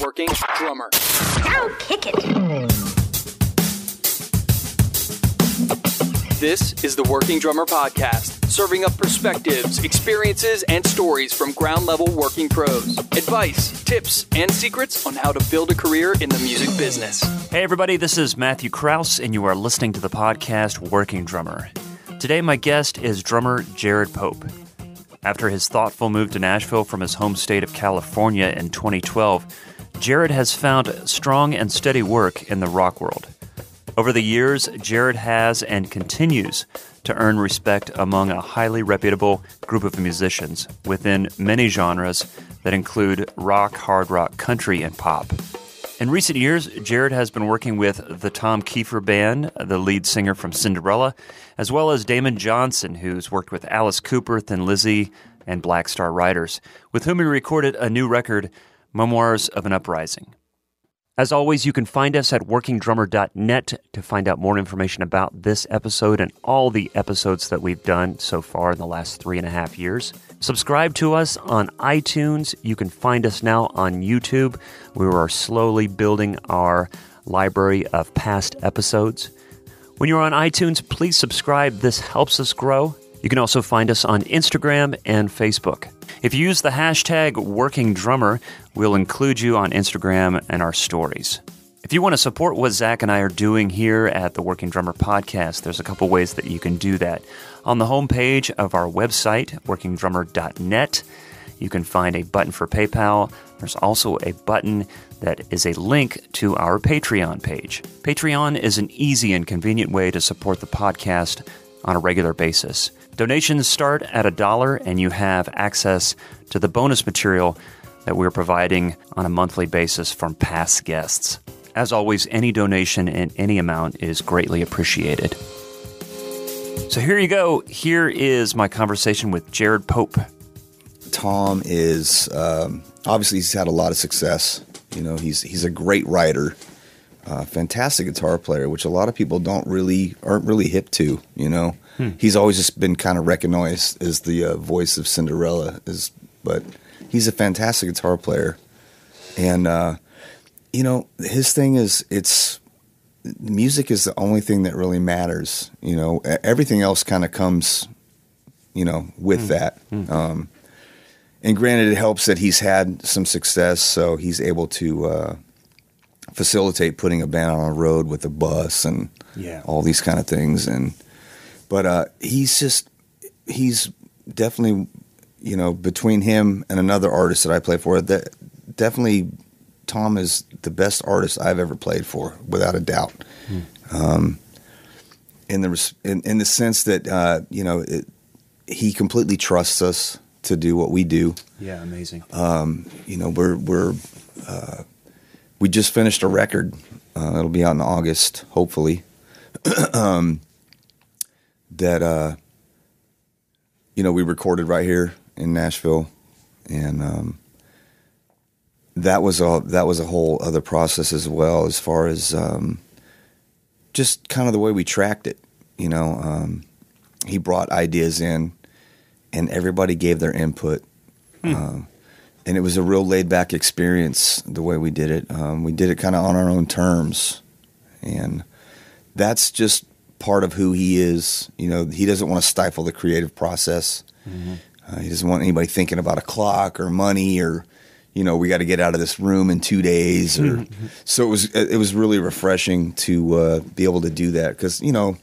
Working Drummer. Now kick it. This is the Working Drummer Podcast, serving up perspectives, experiences, and stories from ground level working pros. Advice, tips, and secrets on how to build a career in the music business. Hey, everybody, this is Matthew Kraus, and you are listening to the podcast Working Drummer. Today, my guest is drummer Jared Pope. After his thoughtful move to Nashville from his home state of California in 2012, Jared has found strong and steady work in the rock world. Over the years, Jared has and continues to earn respect among a highly reputable group of musicians within many genres that include rock, hard rock, country, and pop. In recent years, Jared has been working with the Tom Keifer Band, the lead singer from Cinderella, as well as Damon Johnson, who's worked with Alice Cooper, Thin Lizzy, and Black Star Riders, with whom he recorded a new record, Memoirs of an Uprising. As always, you can find us at workingdrummer.net to find out more information about this episode and all the episodes that we've done so far in the last three and a half years. Subscribe to us on iTunes. You can find us now on YouTube. We are slowly building our library of past episodes. When you're on iTunes, please subscribe. This helps us grow. You can also find us on Instagram and Facebook. If you use the hashtag Working Drummer, we'll include you on Instagram and our stories. If you want to support what Zach and I are doing here at the Working Drummer podcast, there's a couple ways that you can do that. On the homepage of our website, workingdrummer.net, you can find a button for PayPal. There's also a button that is a link to our Patreon page. Patreon is an easy and convenient way to support the podcast on a regular basis. Donations start at a dollar, and you have access to the bonus material that we're providing on a monthly basis from past guests. As always, any donation in any amount is greatly appreciated. So here you go. Here is my conversation with Jared Pope. Tom is um, obviously he's had a lot of success. You know, he's he's a great writer, uh, fantastic guitar player, which a lot of people don't really aren't really hip to. You know, Hmm. He's always just been kind of recognized as the uh, voice of Cinderella, is but he's a fantastic guitar player, and uh, you know his thing is it's music is the only thing that really matters. You know, everything else kind of comes, you know, with mm. that. Mm. Um, and granted, it helps that he's had some success, so he's able to uh, facilitate putting a band on a road with a bus and yeah. all these kind of things. And but uh, he's just he's definitely you know between him and another artist that I play for that definitely Tom is the best artist I've ever played for without a doubt. Hmm. Um, in the in, in, the sense that uh, you know it, he completely trusts us to do what we do. Yeah, amazing. Um, you know we're we're uh, we just finished a record. Uh, it'll be out in August, hopefully. um, that uh, you know we recorded right here in Nashville, and um, that was a that was a whole other process as well as far as um, just kind of the way we tracked it. You know, um, he brought ideas in, and everybody gave their input. Hmm. Um, and it was a real laid back experience the way we did it. Um, we did it kind of on our own terms, and that's just part of who he is. You know, he doesn't want to stifle the creative process. Mm-hmm. Uh, he doesn't want anybody thinking about a clock or money or, you know, we got to get out of this room in two days. Or mm-hmm. so it was. It was really refreshing to uh, be able to do that because you know,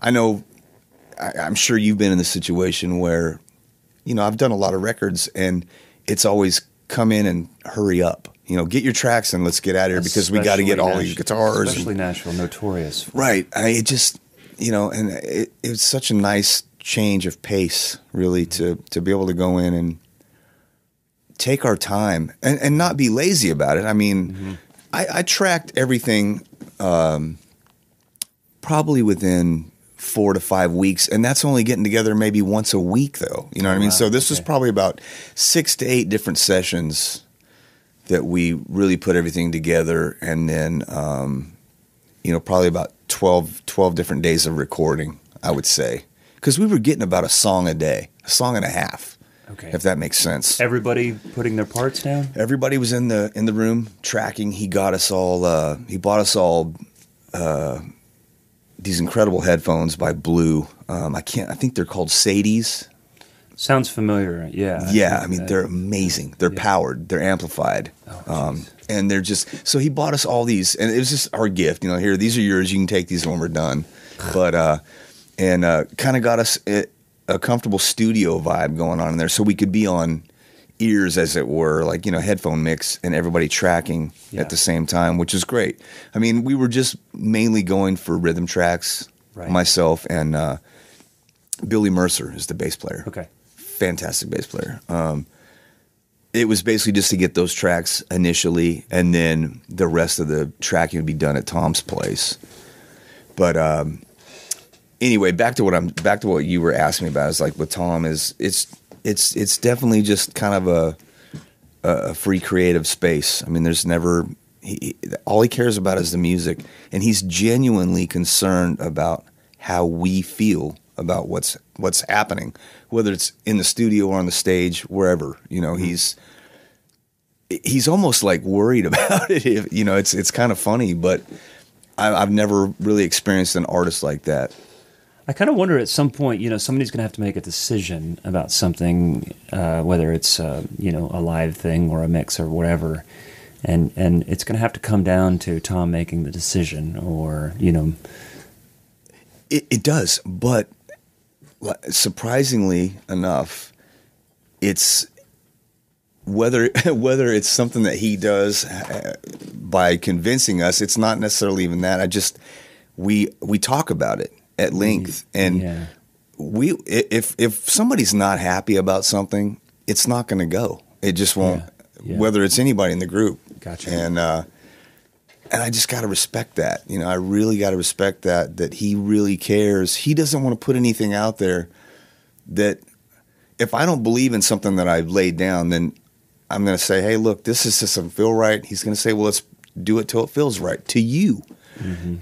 I know, I, I'm sure you've been in the situation where, you know, I've done a lot of records and it's always come in and hurry up you know, get your tracks and let's get out of here because we got to get all Nash- these guitars. Especially and, Nashville, notorious. Right. I it just you know, and it, it was such a nice change of pace, really, to to be able to go in and take our time and, and not be lazy about it. I mean, mm-hmm. I, I, tracked everything um, probably within four to five weeks, and that's only getting together maybe once a week, though. You know what oh, I mean? Wow. So this okay. was probably about six to eight different sessions that we really put everything together, and then um, you know probably about 12, 12 different days of recording, I would say. Because we were getting about a song a day, a song and a half. Okay. if that makes sense. Everybody putting their parts down. Everybody was in the in the room tracking. He got us all. Uh, he bought us all uh, these incredible headphones by Blue. Um, I can't. I think they're called Sadies. Sounds familiar. Yeah. yeah, think I mean that- they're amazing. They're Yeah. powered. They're amplified. Oh, um, and they're just so he bought us all these, and it was just our gift. You know, here these are yours. You can take these when we're done. But uh, and uh, kind of got us a, a comfortable studio vibe going on in there, so we could be on ears, as it were, like you know, headphone mix, and everybody tracking Yeah. at the same time, which is great. I mean, we were just mainly going for rhythm tracks. Right. Myself and uh, Billy Mercer is the bass player Okay. Fantastic bass player. Um, it was basically just to get those tracks initially, and then the rest of the tracking would be done at Tom's place. But um, anyway, back to what I'm back to what you were asking me about. Is like with Tom is it's it's it's definitely just kind of a a free creative space. I mean, there's never he, all he cares about is the music, and he's genuinely concerned about how we feel about what's what's happening, whether it's in the studio or on the stage, wherever. You know, he's he's almost like worried about it. If, you know, it's it's kind of funny, but I, I've never really experienced an artist like that. I kind of wonder at some point, you know, somebody's going to have to make a decision about something, uh, whether it's uh, you know a live thing or a mix or whatever, and and it's going to have to come down to Tom making the decision, or you know, It, it does, but surprisingly enough, it's whether whether it's something that he does uh, by convincing us. It's not necessarily even that. I just we we talk about it at length, and yeah, we if if somebody's not happy about something, it's not going to go. It just won't. Yeah, yeah. Whether it's anybody in the group, Gotcha. And uh, and I just got to respect that. You know, I really got to respect that. That he really cares. He doesn't want to put anything out there that if I don't believe in something that I've laid down, then I'm going to say, hey, look, this is just doesn't feel right. He's going to say, well, let's do it till it feels right to you. Mm-hmm.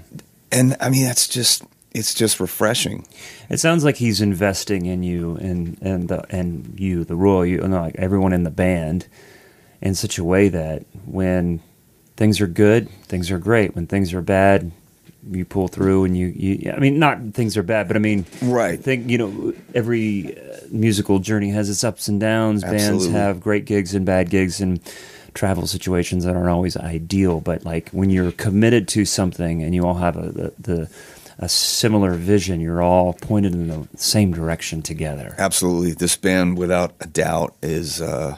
And I mean, that's just it's just refreshing. it sounds like he's investing in you and and the, and you, the Royal, you, no, like everyone in the band, in such a way that when things are good, things are great. When things are bad, you pull through and you, you I mean, not things are bad, but I mean, Right. I think you know every uh, musical journey has its ups and downs. Bands have great gigs and bad gigs and travel situations that aren't always ideal. But like when you're committed to something and you all have a the, the a similar vision, you're all pointed in the same direction together. Absolutely, this band, without a doubt, is. Uh,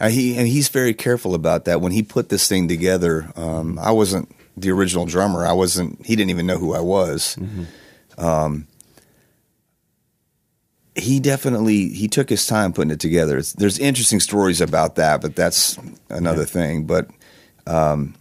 uh, he and he's very careful about that. When he put this thing together, um, I wasn't the original drummer. I wasn't. He didn't even know who I was. Um, he definitely he took his time putting it together. It's, there's interesting stories about that, but that's another thing. But um,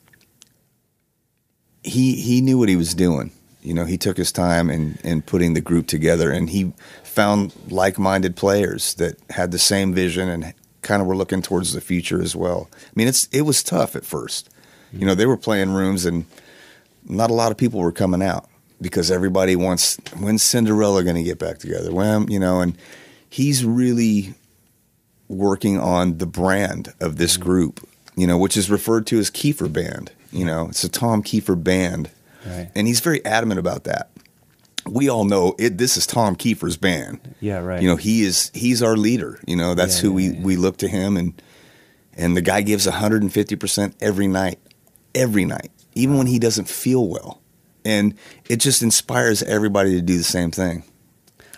he he knew what he was doing. You know, he took his time in, in putting the group together, and he found like minded players that had the same vision and kind of were looking towards the future as well. I mean, it's it was tough at first. You know, they were playing rooms, and not a lot of people were coming out because everybody wants when's Cinderella going to get back together? When you know, and he's really working on the brand of this mm-hmm. group, you know, which is referred to as Keifer Band. You know, it's a Tom Keifer band, Right. and he's very adamant about that. We all know it. This is Tom Keifer's band. Yeah, right. You know, he is he's our leader. You know, that's Yeah, who yeah, we yeah. we look to him, and and the guy gives 150 percent every night, every night, even when he doesn't feel well, and it just inspires everybody to do the same thing.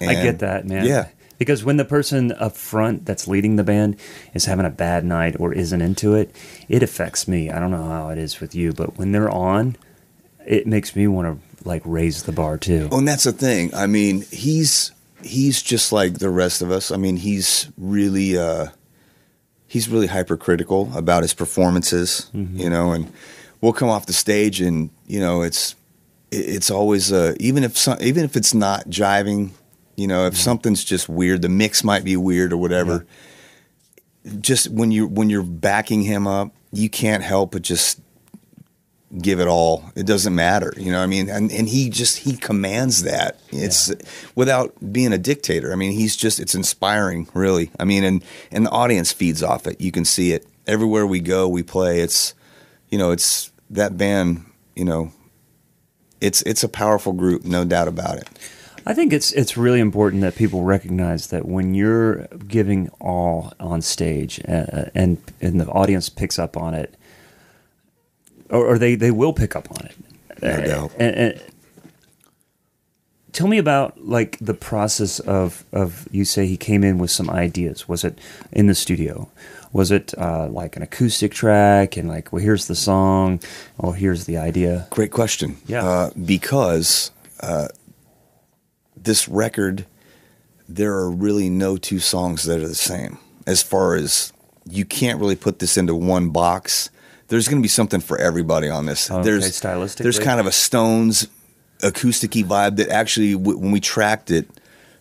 I get that, man. Yeah, Because when the person up front that's leading the band is having a bad night or isn't into it, it affects me. I don't know how it is with you, but when they're on, it makes me want to like raise the bar too. Oh, and that's the thing. I mean, he's he's just like the rest of us. I mean, he's really uh, he's really hypercritical about his performances. You know, and we'll come off the stage, and you know, it's it- it's always uh, even if some, even if it's not jiving. You know, if something's just weird, the mix might be weird or whatever. Just when you when you're backing him up, you can't help but just give it all. It doesn't matter, you know. I mean, and and he just he commands that. It's without being a dictator. I mean, he's just it's inspiring, really. I mean, and and the audience feeds off it. You can see it everywhere we go. We play. It's you know, it's that band. You know, it's it's a powerful group, no doubt about it. I think it's it's really important that people recognize that when you're giving all on stage uh, and and the audience picks up on it, or, or they they will pick up on it. No doubt. and- and- tell me about like the process of of you say he came in with some ideas. Was it in the studio? Was it uh, like an acoustic track and like, well, here's the song, oh, here's the idea. Great question. Yeah. Uh, because uh, this record, there are really no two songs that are the same. As far as you can't really put this into one box. There's going to be something for everybody on this. Okay, there's stylistically? There's kind of a Stones acousticy vibe that actually, w- when we tracked it,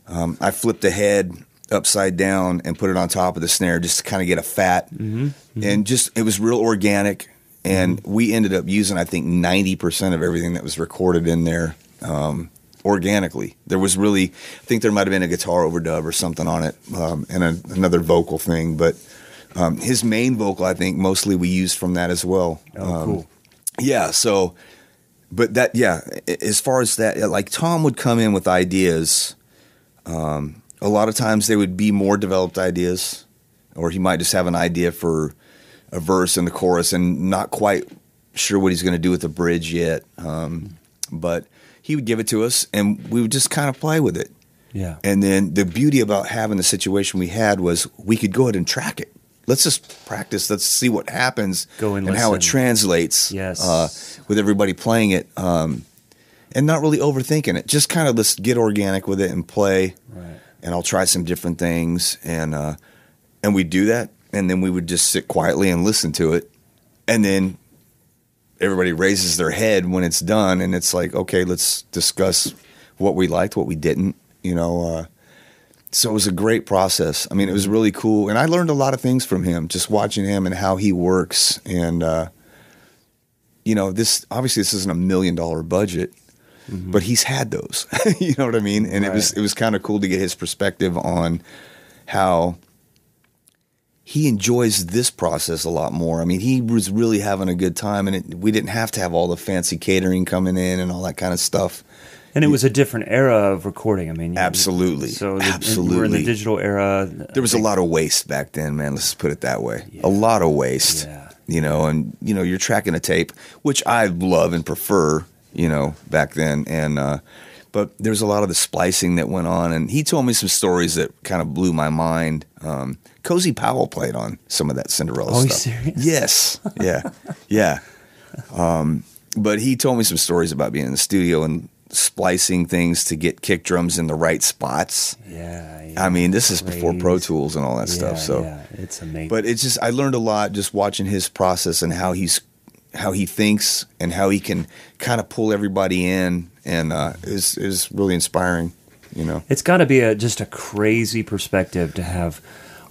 um, I flipped the head upside down and put it on top of the snare just to kind of get a fat Mm-hmm. and just it was real organic and we ended up using i think 90% of everything that was recorded in there um, organically there was really i think there might have been a guitar overdub or something on it um, and a, another vocal thing but um, his main vocal i think mostly we used from that as well Oh, Um, cool. yeah so but that yeah as far as that like tom would come in with ideas um, a lot of times they would be more developed ideas or he might just have an idea for a verse and the chorus and not quite sure what he's going to do with the bridge yet um, but he would give it to us and we would just kind of play with it Yeah. and then the beauty about having the situation we had was we could go ahead and track it. Let's just practice. Let's see what happens Go and how it translates. Yes. uh, with everybody playing it, um, and not really overthinking it. Just kind of let's get organic with it and play. Right. And I'll try some different things, and uh, and we do that, and then we would just sit quietly and listen to it, and then everybody raises their head when it's done, and it's like, okay, let's discuss what we liked, what we didn't, you know. Uh, so it was a great process. I mean, it was really cool, and I learned a lot of things from him just watching him and how he works. And uh, you know, this obviously this isn't a million dollar budget, but he's had those. you know what I mean? And it was it was kind of cool to get his perspective on how he enjoys this process a lot more. I mean, he was really having a good time, and it, we didn't have to have all the fancy catering coming in and all that kind of stuff. And it was a different era of recording. I mean, Absolutely. So the, we're in the digital era. There was a lot of waste back then, man. Let's put it that way. A lot of waste. Yeah. You know, and you know, you're tracking a tape, which I love and prefer. You know, back then, and uh, but there's a lot of the splicing that went on, and he told me some stories that kind of blew my mind. Um, Cozy Powell played on some of that Cinderella Oh, you stuff. serious? Yes. Yeah. yeah. Um, but he told me some stories about being in the studio and splicing things to get kick drums in the right spots. Yeah, yeah. I mean, this is before Pro Tools and all that Yeah, stuff. So, yeah, it's amazing. but it's just I learned a lot just watching his process and how he's how he thinks and how he can kind of pull everybody in, and uh, is is really inspiring. You know, it's got to be a just a crazy perspective to have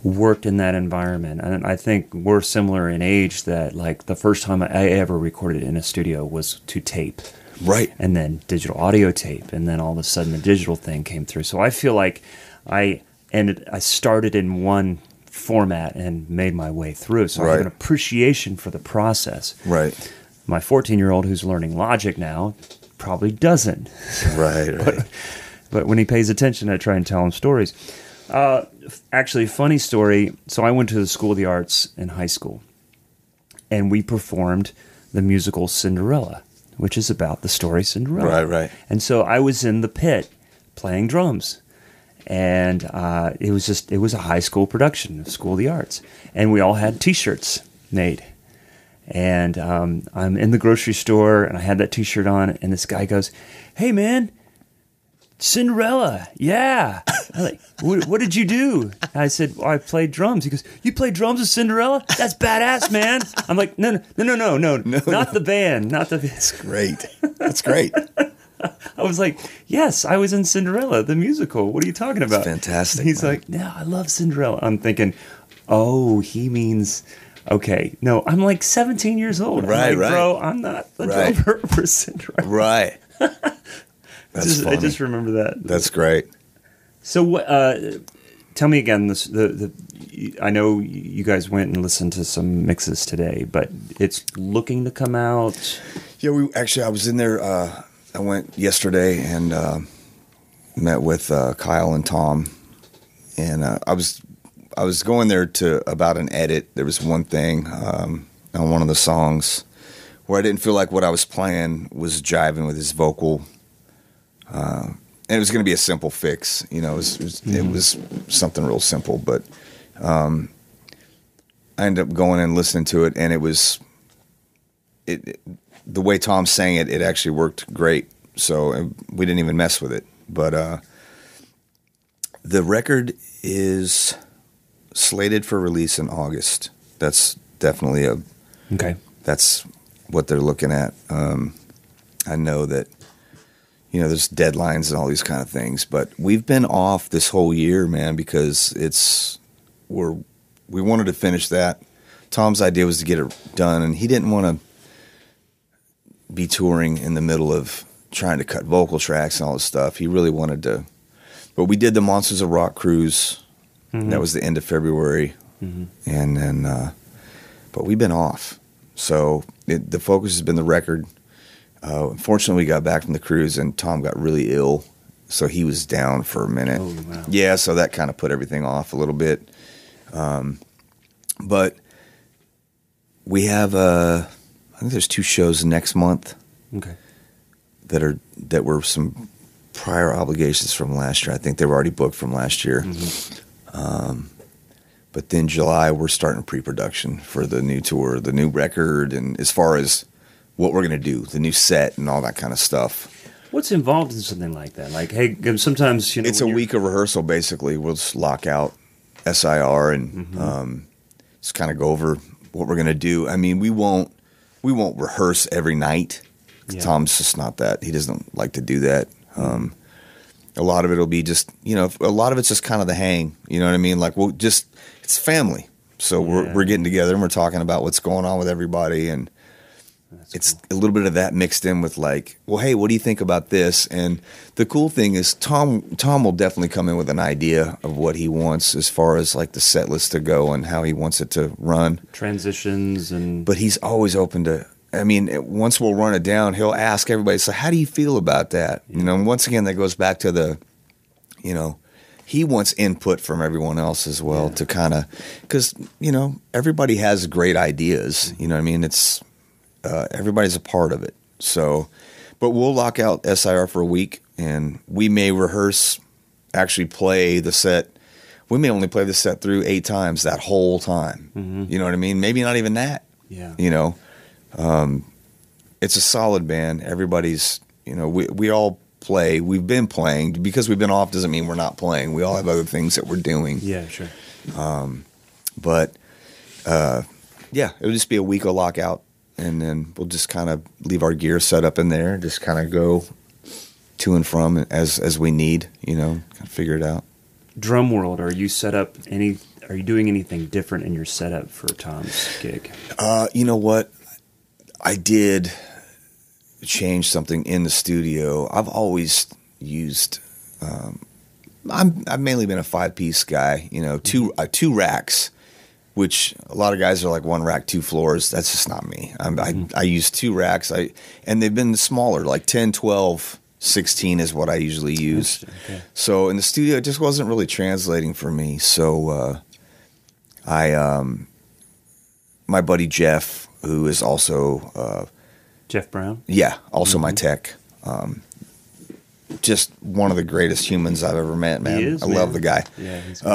worked in that environment and i think we're similar in age that like the first time i ever recorded in a studio was to tape right? and then digital audio tape and then all of a sudden the digital thing came through so i feel like i ended i started in one format and made my way through so i have an appreciation for the process Right. my 14 year old who's learning logic now probably doesn't Right. Right. but when he pays attention, I try and tell him stories. Uh, actually, funny story. So I went to the School of the Arts in high school, and we performed the musical Cinderella, which is about the story Cinderella. Right, right. And so I was in the pit playing drums, and uh, it was just it was a high school production of School of the Arts, and we all had T-shirts made. And um, I'm in the grocery store, and I had that T-shirt on, and this guy goes, "Hey, man." Cinderella, yeah. I'm like, what, what did you do? And I said, well, I played drums. He goes, you played drums with Cinderella? That's badass, man. I'm like, no, no, no, no, no, no, not the band, not the. That's great. That's great. I was like, yes, I was in Cinderella, the musical. What are you talking about? fantastic, He's man. like, no, I love Cinderella. I'm thinking, oh, he means Okay, no, I'm like 17 years old. I'm Right, like, right. Bro, I'm not the Right. drummer for Syndrome. Right. I That's just, I just remember that. That's great. So. Uh, tell me again. This, the the I know you guys went and listened to some mixes today, but it's looking to come out. Yeah, we actually I was in there. Uh, I went yesterday and uh, met with uh, Kyle and Tom, and uh, I was I was going there to about an edit. There was one thing um, on one of the songs where I didn't feel like what I was playing was jiving with his vocal. Uh, and it was going to be a simple fix, you know. It was, it was, it was something real simple, but um, I ended up going and listening to it, and it was it, it- the way Tom sang it, it actually worked great. So uh, we didn't even mess with it. But uh, the record is slated for release in August. That's definitely a Okay. that's what they're looking at. Um, I know that you know there's deadlines and all these kind of things, but we've been off this whole year, man, because it's we're we wanted to finish that. Tom's idea was to get it done, and he didn't want to be touring in the middle of trying to cut vocal tracks and all this stuff. He really wanted to, but we did the Monsters of Rock cruise. That was the end of February, and then, uh, but we've been off. So it, the focus has been the record. Uh, unfortunately, we got back from the cruise, and Tom got really ill, so he was down for a minute. Oh, wow. Yeah, so that kind of put everything off a little bit. Um, but we have, uh, I think there's two shows next month Okay. that are that were some prior obligations from last year. I think they were already booked from last year. Um, but then July we're starting pre-production for the new tour, the new record, and as far as what we're gonna do, the new set and all that kind of stuff. What's involved in something like that? Like, hey, sometimes you know it's a week of rehearsal basically. We'll just lock out SIR and um, just kind of go over what we're gonna do. I mean, we won't we won't rehearse every night. Yeah. Tom's just not that. He doesn't like to do that. Um, a lot of it will be just you know a lot of it's just kind of the hang. You know what I mean? Like we'll just it's family. So we're we're getting together and we're talking about what's going on with everybody and it's a little bit of that mixed in with like, well, hey, what do you think about this? And the cool thing is Tom Tom will definitely come in with an idea of what he wants as far as like the set list to go and how he wants it to run. transitions and But he's always open to I mean, once we'll run it down, he'll ask everybody, so how do you feel about that? You know, and once again that goes back to the you know, he wants input from everyone else as well to kind of because you know everybody has great ideas. You know, what I mean, it's uh, everybody's a part of it. So, but we'll lock out SIR for a week, and we may rehearse, actually play the set. We may only play the set through eight times that whole time. You know what I mean? Maybe not even that. yeah, You know, um, it's a solid band. Everybody's, you know, we we all play. We've been playing because we've been off doesn't mean we're not playing. We all have other things that we're doing. yeah, sure. But uh, yeah, it'll just be a week of lockout, and then we'll just kind of leave our gear set up in there, just kind of go to and from as as we need. You know, kind of figure it out. Drum World, are you set up any? Are you doing anything different in your setup for Tom's gig? Uh, you know what? I did change something in the studio. I've always used. Um, I'm I've mainly been a five piece guy. You know, two uh, two racks, which a lot of guys are like one rack, two floors. That's just not me. I'm, I I use two racks. I and they've been smaller, like 10, 12, 16 is what I usually use. Okay. So in the studio, it just wasn't really translating for me. So uh, I, um, my buddy Jeff, who is also, uh, Jeff Brown. yeah, also my tech, um, just one of the greatest humans I've ever met, man. He is, I love the guy. Yeah, he's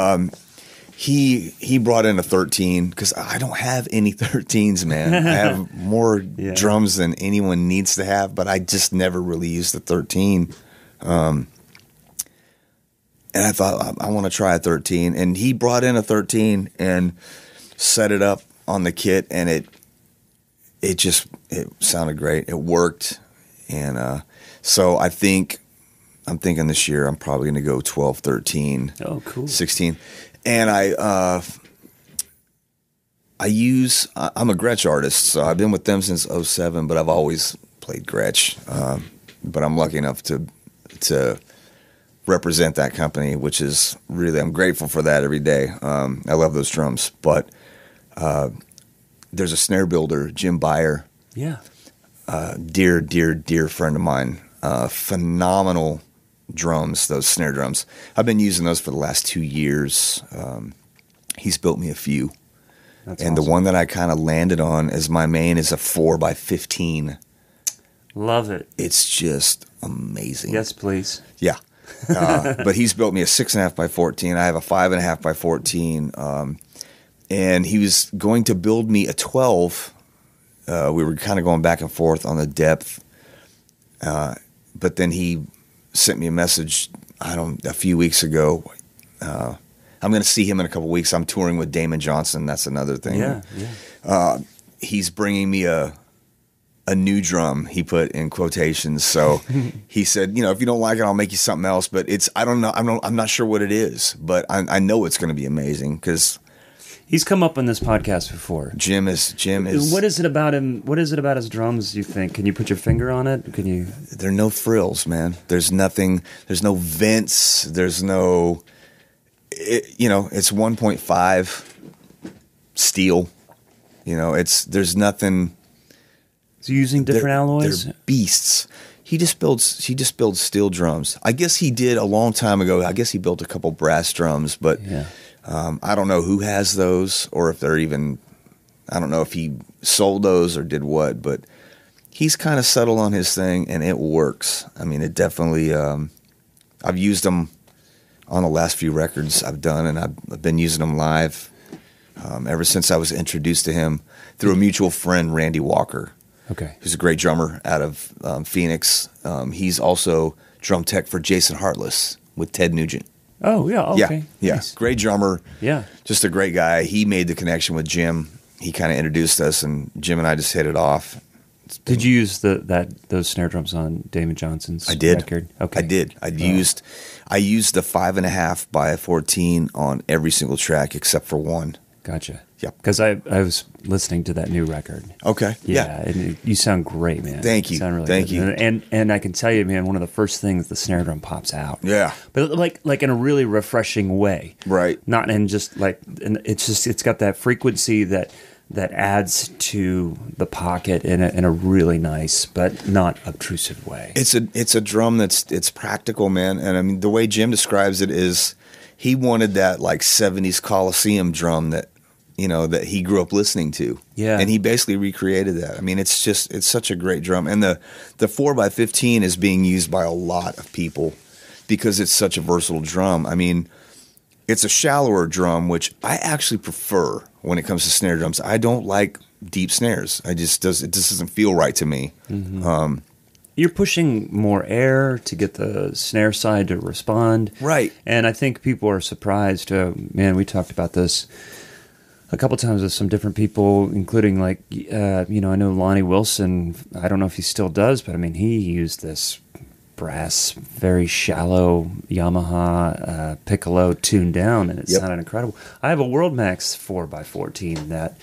He he brought in a 13 because I don't have any 13s, man. I have more Yeah. drums than anyone needs to have, but I just never really used the 13. Um, and I thought I, I want to try a 13, and he brought in a 13 and set it up on the kit, and it it just it sounded great. It worked, and uh, so I think I'm thinking this year I'm probably going to go 12, 13. oh, cool. 16 and i uh I use. I'm a Gretsch artist, so I've been with them since 07, but I've always played Gretsch. Um, but I'm lucky enough to to represent that company, which is really I'm grateful for that every day. Um, I love those drums, but uh, there's a snare builder, Jim Byer, Yeah. dear, dear, dear friend of mine. Uh, phenomenal drums, those snare drums. I've been using those for the last two years. Um, he's built me a few, That's and the one that I kind of landed on as my main is a four by fifteen. Love it. It's just amazing. Yes, please. Yeah. Uh, but he's built me a six and a half by 14. I have a five and a half by 14. Um, and he was going to build me a 12. Uh, we were kind of going back and forth on the depth. Uh, but then he sent me a message, I don't, a few weeks ago. Uh, I'm going to see him in a couple weeks. I'm touring with Damon Johnson. That's another thing. Yeah. Yeah. He's bringing me a, a new drum he put in quotations. So he said, you know, if you don't like it, I'll make you something else. But it's I don't know. I'm not, I'm not sure what it is, but I, I know it's going to be amazing because He's come up on this podcast before. Jim is Jim is. What is it about him? What is it about his drums? You think? Can you put your finger on it? Can you? there are no frills, man. There's nothing. There's no vents. There's no. It, you know, it's 1.5 steel. You know, it's there's nothing. Is he using different they're, alloys? They're beasts. He just builds. He just builds steel drums. I guess he did a long time ago. I guess he built a couple brass drums, but Yeah. Um, I don't know who has those or if they're even. I don't know if he sold those or did what, but he's kind of settled on his thing and it works. I mean, it definitely. Um, I've used them on the last few records I've done, and I've, I've been using them live um, ever since I was introduced to him through a mutual friend, Randy Walker Okay. who's a great drummer out of um, Phoenix. Um, he's also drum tech for Jason Hartless with Ted Nugent. Oh, oh yeah. Okay. Yeah, yeah, Nice. great drummer. Yeah. just a great guy. He made the connection with Jim. He kind of introduced us, and Jim and I just hit it off. Did you use the that those snare drums on Damon Johnson's I did. record? Okay. I did. I oh. used I used the five and a half by fourteen on every single track except for one. Gotcha. Yep. Because I I was listening to that new record. Okay. Yeah, and it- you sound great, man. Thank you. sound really Thank good. you. And, and and I can tell you, man, one of the first things the snare drum pops out. Yeah. but like like in a really refreshing way. Right. Not in just like and it's just it's got that frequency that that adds to the pocket in a, in a really nice but not obtrusive way. It's a it's a drum that's it's practical, man. And I mean the way Jim describes it is he wanted that like 70s Coliseum drum that you know that he grew up listening to. Yeah. And he basically recreated that. I mean it's just it's such a great drum. And the the 4x15 is being used by a lot of people because it's such a versatile drum. I mean it's a shallower drum which I actually prefer when it comes to snare drums. I don't like deep snares. I just does it just doesn't feel right to me. You're pushing more air to get the snare side to respond. Right. And I think people are surprised. Uh, man, we talked about this a couple times with some different people, including like, uh, you know, I know Lonnie Wilson. I don't know if he still does, but I mean, he used this brass, very shallow Yamaha uh, piccolo tuned down, and it Yep. sounded incredible. I have a World Max 4x14 that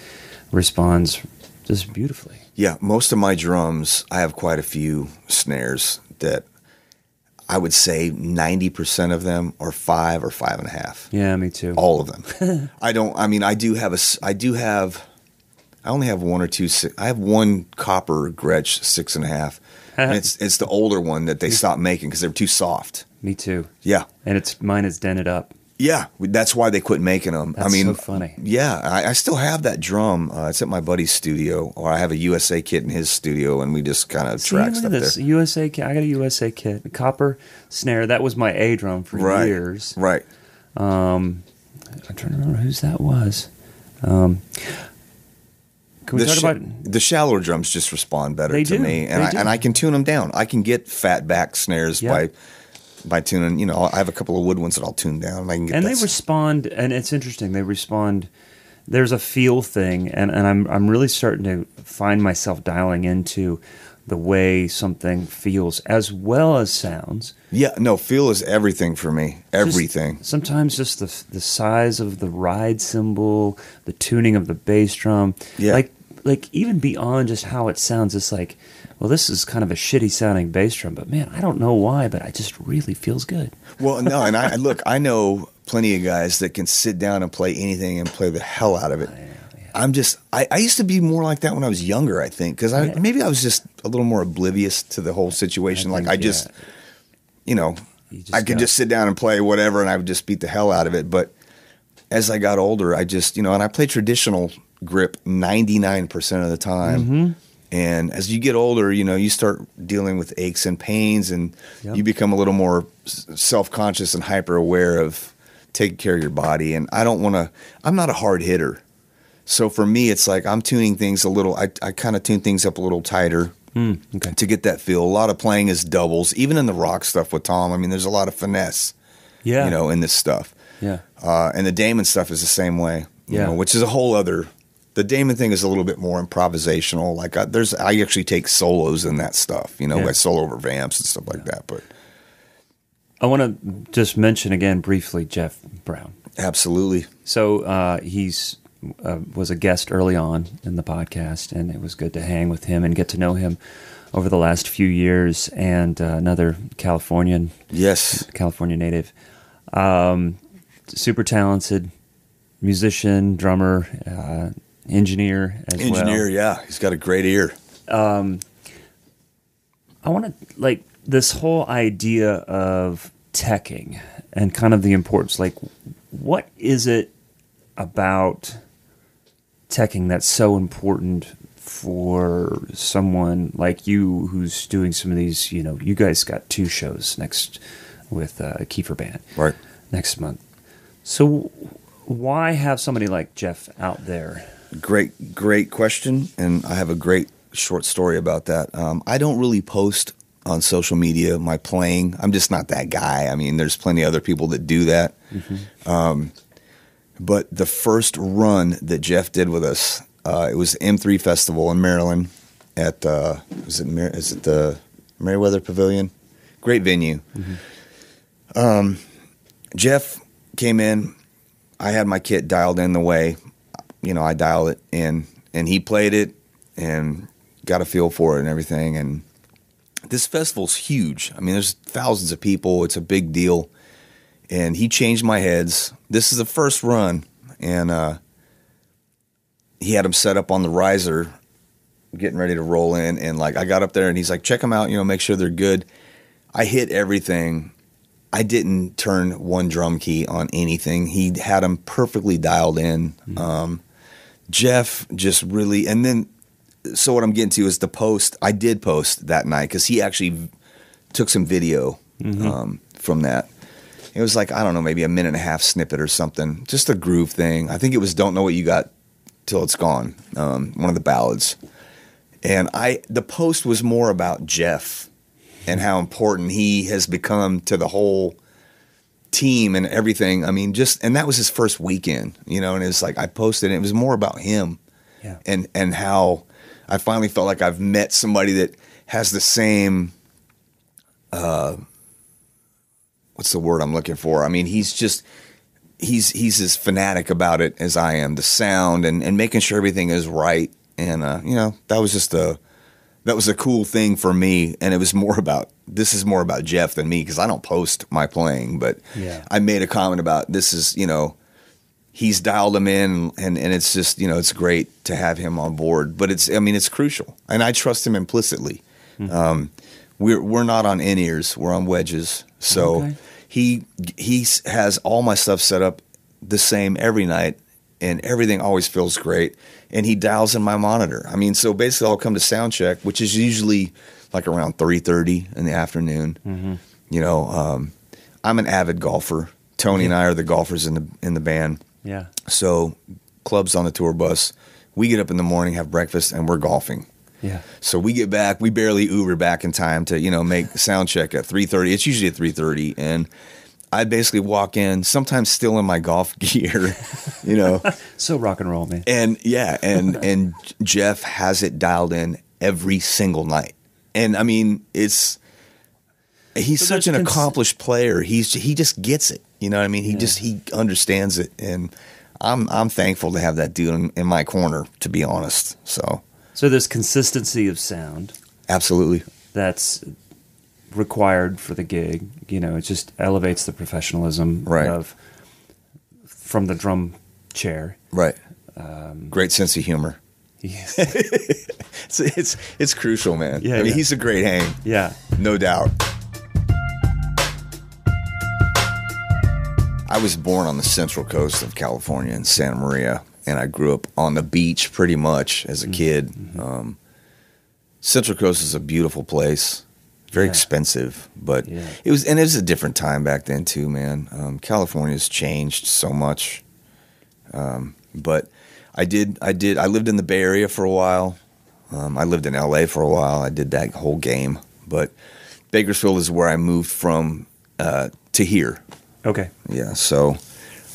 responds just beautifully. Yeah, most of my drums, I have quite a few snares that I would say 90% of them are five or five and a half. Yeah, me too. All of them. I don't, I mean, I do have a, I do have, I only have one or two, I have one copper Gretsch six and a half. and it's, it's the older one that they stopped making because they're too soft. Me too. Yeah. And it's mine is dented up. Yeah, that's why they quit making them. I That's mean, so funny. Yeah, I, I still have that drum. Uh, it's at my buddy's studio, or I have a USA kit in his studio, and we just kind of track stuff this there. USA kit. I got a USA kit, a copper snare. That was my A drum for Right, years. right. I'm trying to remember whose that was. Um, can we the, talk sh- about? the shallower drums just respond better They to do, me, and I, and I can tune them down. I can get fat back snares Yeah. by by tuning. You know, I have a couple of wood ones that I'll tune down, and I can get. And they respond, and it's interesting. They respond. There's a feel thing, and, and I'm I'm really starting to find myself dialing into the way something feels as well as sounds. Yeah, no, feel is everything for me. Just- Everything. sometimes just the the size of the ride cymbal, the tuning of the bass drum. Yeah. Like like even beyond just how it sounds, it's like, well, this is kind of a shitty sounding bass drum, but man, I don't know why, but it just really feels good. Well, no, and I look, I know plenty of guys that can sit down and play anything and play the hell out of it. I'm just, I, I used to be more like that when I was younger, I think, because I Yeah. maybe I was just a little more oblivious to the whole situation. I like think, I just, yeah. you know, You just I could just sit down and play whatever, and I would just beat the hell out of it. But as I got older, I just, you know, and I play traditional grip 99% of the time. Mm-hmm. And as you get older, you know, you start dealing with aches and pains, and Yep. you become a little more self conscious and hyper aware of taking care of your body. And I don't want to, I'm not a hard hitter. So for me, it's like I'm tuning things a little, I, I kind of tune things up a little tighter Mm, okay. to get that feel. A lot of playing is doubles, even in the rock stuff with Tom. I mean, there's a lot of finesse, Yeah. you know, in this stuff. Yeah. Uh, and the Damon stuff is the same way, you Yeah. know, which is a whole other. The Damon thing is a little bit more improvisational. Like I, there's, I actually take solos in that stuff. You know, Yeah. I solo over vamps and stuff like that. But I want to just mention again briefly Jeff Brown. absolutely, So uh, he's uh, was a guest early on in the podcast, and it was good to hang with him and get to know him over the last few years. And uh, another Californian, yes, California native, um, super talented musician, drummer, uh, engineer as engineer. well. Yeah, he's got a great ear. Um, I want to like this whole idea of teching and kind of the importance. Like, what is it about teching that's so important for someone like you who's doing some of these? You know, you guys got two shows next with uh, Keifer Band Right. next month. So, why have somebody like Jeff out there? Great, great question, and I have a great short story about that. Um, I don't really post on social media my playing. I'm just not that guy. I mean, there's plenty of other people that do that. Um, but the first run that Jeff did with us, uh, it was M3 Festival in Maryland at uh, was it Mer- is it the Merriweather Pavilion? Great venue. Um, Jeff came in. I had my kit dialed in the way, you know, I dialed it in, and he played it and got a feel for it and everything. And this festival's huge. I mean, there's thousands of people. It's a big deal. And he changed my heads. This is the first run, and uh, he had him set up on the riser, getting ready to roll in. And like, I got up there, and he's like, "Check them out. You know, make sure they're good." I hit everything. I didn't turn one drum key on anything. He had them perfectly dialed in. Um, Jeff just really, and then, so what I'm getting to is the post. I did post that night because he actually took some video um, from that. It was like I don't know, maybe a minute and a half snippet or something, just a groove thing. I think it was "Don't Know What You Got Till It's Gone," um, one of the ballads. And I, the post was more about Jeff and how important he has become to the whole team and everything. I mean, just and that was his first weekend, you know. And it's like I posted, and it was more about him Yeah. and and how I finally felt like I've met somebody that has the same. Uh, what's the word I'm looking for? I mean, he's just he's he's as fanatic about it as I am. The sound and and making sure everything is right. And uh, you know, that was just a that was a cool thing for me. And it was more about this is more about Jeff than me because I don't post my playing, but Yeah. I made a comment about this is you know he's dialed him in and, and it's just you know it's great to have him on board but it's i mean it's crucial and i trust him implicitly um, we're we're not on in ears we're on wedges so Okay. he he has all my stuff set up the same every night and everything always feels great and he dials in my monitor i mean so basically i'll come to sound check which is usually like around 3.30 in the afternoon you know um, i'm an avid golfer tony and i are the golfers in the in the band Yeah. so clubs on the tour bus. We get up in the morning, have breakfast, and we're golfing. Yeah. So we get back. We barely Uber back in time to you know make sound check at three thirty. It's usually at three thirty, and I basically walk in, sometimes still in my golf gear, you know, So rock and roll, man. and yeah, and and Jeff has it dialed in every single night. and I mean, it's he's So such an cons- accomplished player. He's he just gets it. You know what I mean? He just he understands it, and I'm I'm thankful to have that dude in, in my corner. To be honest, so So there's consistency of sound absolutely that's required for the gig. You know, it just elevates the professionalism Right. of from the drum chair. right. Um, Great sense of humor. It's it's, it's crucial, man. Yeah, I mean, yeah. he's a great hang, yeah. no doubt. I was born on the central coast of California in Santa Maria, and I grew up on the beach pretty much as a Mm-hmm. kid. Um, central Coast is a beautiful place, very Yeah. expensive, but Yeah. it was, and it was a different time back then too, man. Um, California's changed so much, um, but I did, I did, I lived in the Bay Area for a while. Um, I lived in LA for a while. I did that whole game, but Bakersfield is where I moved from uh, to here. Okay. Yeah. So,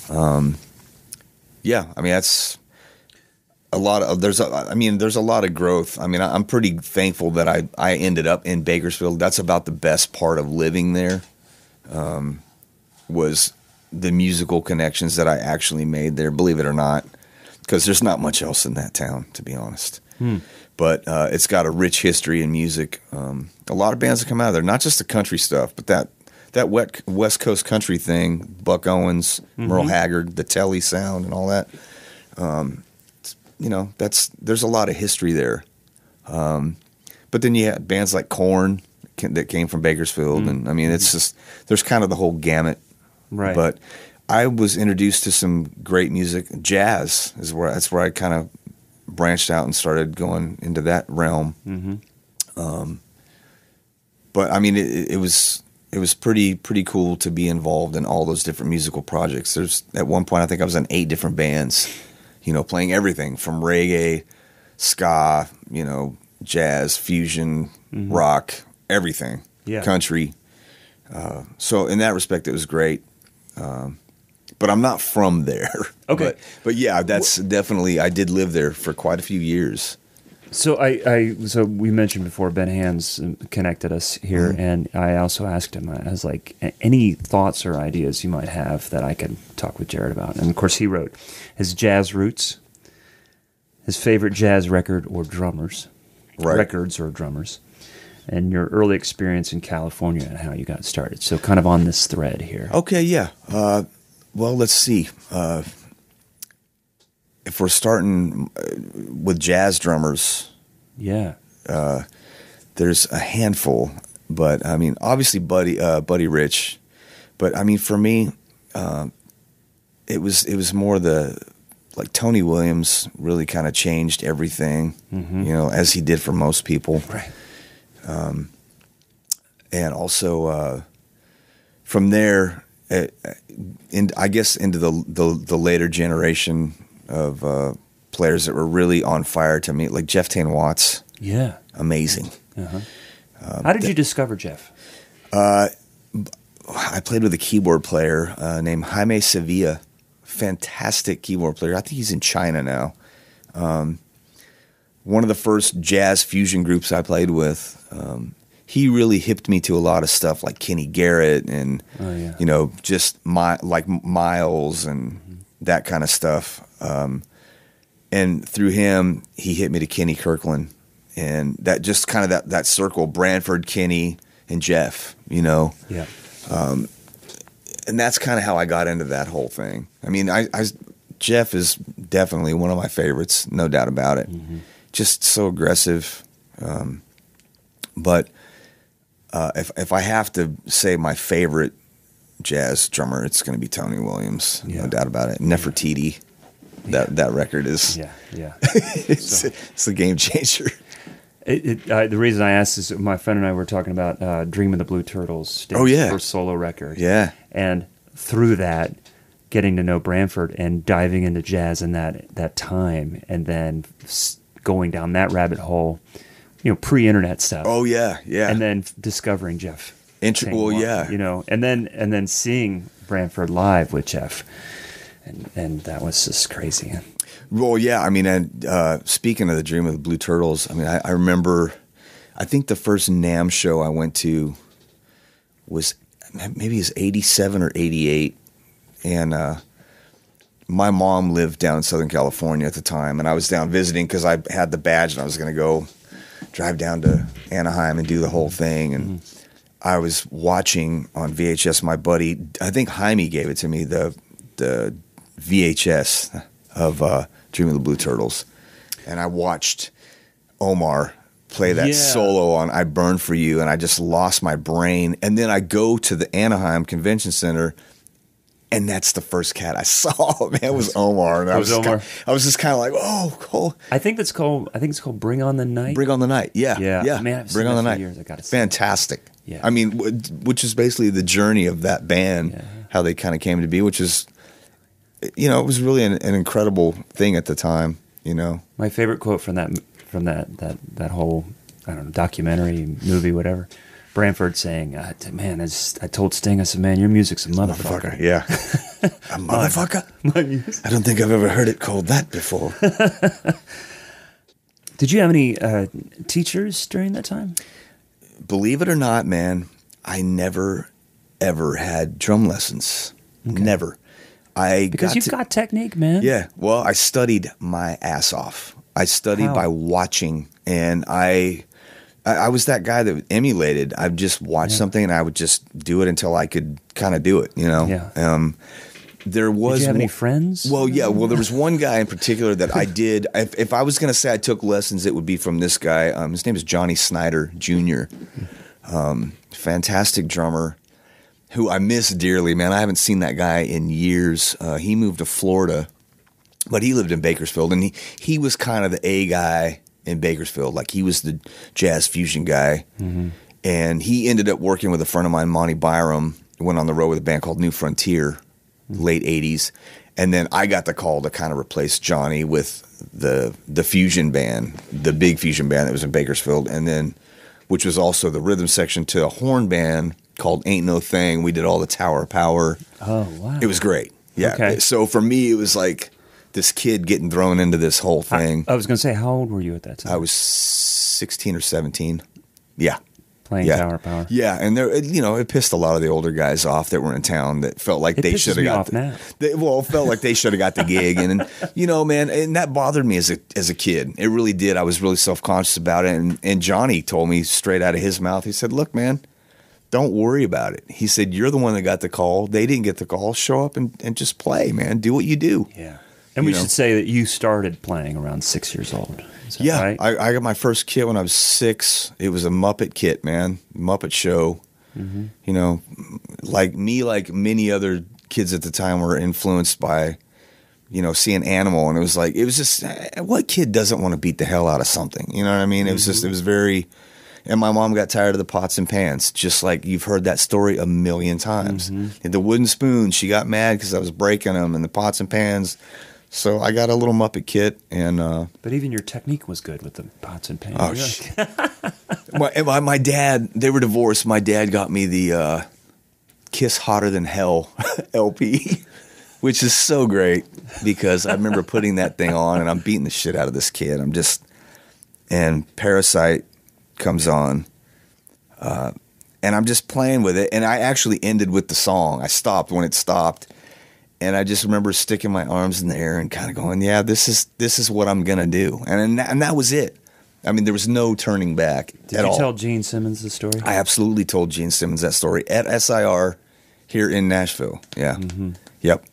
um, yeah. I mean, that's a lot of there's. A, I mean, there's a lot of growth. I mean, I, I'm pretty thankful that I I ended up in Bakersfield. That's about the best part of living there. Um, was the musical connections that I actually made there. Believe it or not, because there's not much else in that town, to be honest. But uh, it's got a rich history in music. Um, a lot of bands that come out of there, not just the country stuff, but that that wet West Coast country thing. Buck Owens, Merle Haggard, the Telly sound, and all that. Um, you know, that's there's a lot of history there. Um, but then you had bands like Korn that came from Bakersfield, and I mean, it's just there's kind of the whole gamut. Right. But I was introduced to some great music. Jazz is where that's where I kind of branched out and started going into that realm. Mm-hmm. Um, but I mean, it, it was it was pretty pretty cool to be involved in all those different musical projects. There's at one point I think I was in eight different bands, you know, playing everything from reggae, ska, you know, jazz, fusion, rock, everything, Yeah. country. Uh, so in that respect, it was great. Um, but I'm not from there. Okay. But, but yeah, that's definitely. I did live there for quite a few years. So I, I so we mentioned before Ben Hands connected us here, Mm-hmm. and I also asked him I was like, any thoughts or ideas you might have that I could talk with Jared about? And of course, he wrote his jazz roots, his favorite jazz record or drummers, Right. records or drummers, and your early experience in California and how you got started. So kind of on this thread here. Okay, yeah. Uh, well, let's see. Uh, if we're starting uh, with jazz drummers, Yeah, there's a handful, but I mean, obviously, Buddy, uh, Buddy Rich. But I mean, for me, uh, it was it was more the like Tony Williams really kind of changed everything, you know, as he did for most people. right. and also uh, from there, uh, in I guess into the the, the later generation of uh, players that were really on fire to me, like Jeff Tain Watts, Yeah. amazing. Uh-huh. how did you discover Jeff? I played with a keyboard player uh, named Jaime Sevilla, fantastic keyboard player. I think he's in China now. Um, one of the first jazz fusion groups I played with. Um, he really hipped me to a lot of stuff like Kenny Garrett and Oh, yeah. you know just my like Miles and that kind of stuff. Um, and through him, he hit me to Kenny Kirkland, and that just kind of that that circle: Branford, Kenny, and Jeff. You know, Yeah. and that's kind of how I got into that whole thing. I mean, I, I Jeff is definitely one of my favorites, no doubt about it. Just so aggressive, um, but uh, if if I have to say my favorite jazz drummer, it's going to be Tony Williams, Yeah. no doubt about it. Nefertiti, that that record is Yeah. Yeah. it's, it's a game changer. It, it, uh, the reason I asked is my friend and I were talking about uh, Dream of the Blue Turtles. Oh, yeah. first solo record. Yeah. and through that, getting to know Branford and diving into jazz in that that time, and then going down that rabbit hole, you know, pre-internet stuff. Oh yeah, yeah. and then discovering Jeff. Well, yeah. you know, and then and then seeing Branford live with Jeff, and and that was just crazy. Well, yeah. I mean, and uh, speaking of the Dream of the Blue Turtles, I mean, I, I remember I think the first NAMM show I went to was maybe it was 87 or 88. And uh, my mom lived down in Southern California at the time. And I was down visiting because I had the badge and I was going to go drive down to Anaheim and do the whole thing. And I was watching on VHS. My buddy, I think Jaime gave it to me the the VHS of uh, Dream of the Blue Turtles, and I watched Omar play that Yeah. solo on "I Burn for You," and I just lost my brain. And then I go to the Anaheim Convention Center. And that's the first cat I saw. Man, it was Omar. And I was, was just Omar. Kind I was just kind of like, oh, cool. I think that's called. I think it's called Bring On the Night. Bring on the night. Yeah. Yeah. Yeah. Man, I've Bring on the for night. years. I see Fantastic. Yeah. I mean, which is basically the journey of that band, Yeah. how they kind of came to be, which is, you know, it was really an, an incredible thing at the time, you know. My favorite quote from that from that that that whole I don't know documentary movie whatever. Branford saying, uh, "Man, I, just, I told Sting, I said, man, your music's a motherfucker." Yeah. a motherfucker? My music. I don't think I've ever heard it called that before. Did you have any uh, teachers during that time? Believe it or not, man, I never, ever had drum lessons. Never. I Because got you've to- got technique, man. Yeah. Well, I studied my ass off. I studied How? by watching, and I, I, I was that guy that emulated. I'd just watch something, and I would just do it until I could kind of do it. You know. Yeah. Um, there was Did you have any friends? well, yeah. Well, there was one guy in particular that I did. If, if I was going to say I took lessons, it would be from this guy. Um, his name is Johnny Snyder Jr. Um, fantastic drummer, who I miss dearly. Man, I haven't seen that guy in years. Uh, he moved to Florida, but he lived in Bakersfield, and he he was kind of the A guy in Bakersfield. Like he was the jazz fusion guy, and he ended up working with a friend of mine, Monty Byram. Went on the road with a band called New Frontier, late '80s, and then I got the call to kind of replace Johnny with the the fusion band, the big fusion band that was in Bakersfield, and then which was also the rhythm section to a horn band called Ain't No Thing. We did all the Tower of Power. oh wow, It was great. Yeah. Okay. So for me, it was like this kid getting thrown into this whole thing. I was going to say, how old were you at that time? I was 16 or 17. Yeah. Playing Yeah. Tower Power. Yeah, and there, you know, it pissed a lot of the older guys off that were in town that felt like It they should have got. the. They, well, felt like they should have got the gig, and, and you know, man, and that bothered me as a as a kid. It really did. I was really self conscious about it, and and Johnny told me straight out of his mouth. He said, "Look, man." Don't worry about it. He said, You're the one that got the call. They didn't get the call. Show up and, and just play, man. Do what you do. Yeah. And we know. should say that you started playing around six years old. Yeah, right? I, I got my first kit when I was six. It was a Muppet kit, man, Muppet show. Mm-hmm. You know, like me, like many other kids at the time were influenced by, you know, seeing Animal, and it was like it was just eh, what kid doesn't want to beat the hell out of something? You know what I mean? It was Mm-hmm. just it was very. And my mom got tired of the pots and pans, just like you've heard that story a million times. Mm-hmm. The wooden spoon, she got mad because I was breaking them, and the pots and pans. So I got a little Muppet kit, and uh, but even your technique was good with the pots and pans. Oh, my my dad they were divorced. My dad got me the uh, "Kiss Hotter Than Hell" LP, which is so great because I remember putting that thing on and I'm beating the shit out of this kid. I'm just and Parasite comes on, uh, and I'm just playing with it. And I actually ended with the song. I stopped when it stopped. And I just remember sticking my arms in the air and kind of going, "Yeah, this is this is what I'm gonna do," and and that, and that was it. I mean, there was no turning back Did you all. tell Gene Simmons the story? I absolutely told Gene Simmons that story at SIR here in Nashville. Yeah. Yep.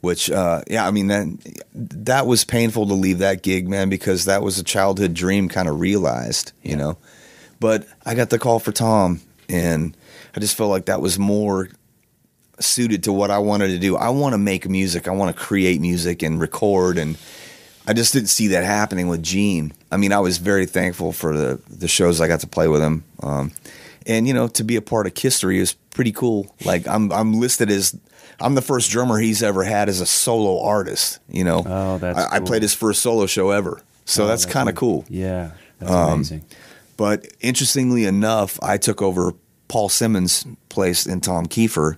Which, uh, yeah, I mean that that was painful to leave that gig, man, because that was a childhood dream kind of realized, you know. But I got the call for Tom, and I just felt like that was more suited to what I wanted to do. I want to make music. I want to create music and record and I just didn't see that happening with Gene. I mean, I was very thankful for the the shows I got to play with him. Um, and you know, to be a part of History is pretty cool. Like I'm I'm listed as I'm the first drummer he's ever had as a solo artist, you know. Oh, that's I, I played his first solo show ever. So Oh, that's kind of cool. Yeah, that's Um, amazing. But interestingly enough, I took over Paul Simmons' place in Tom Keifer.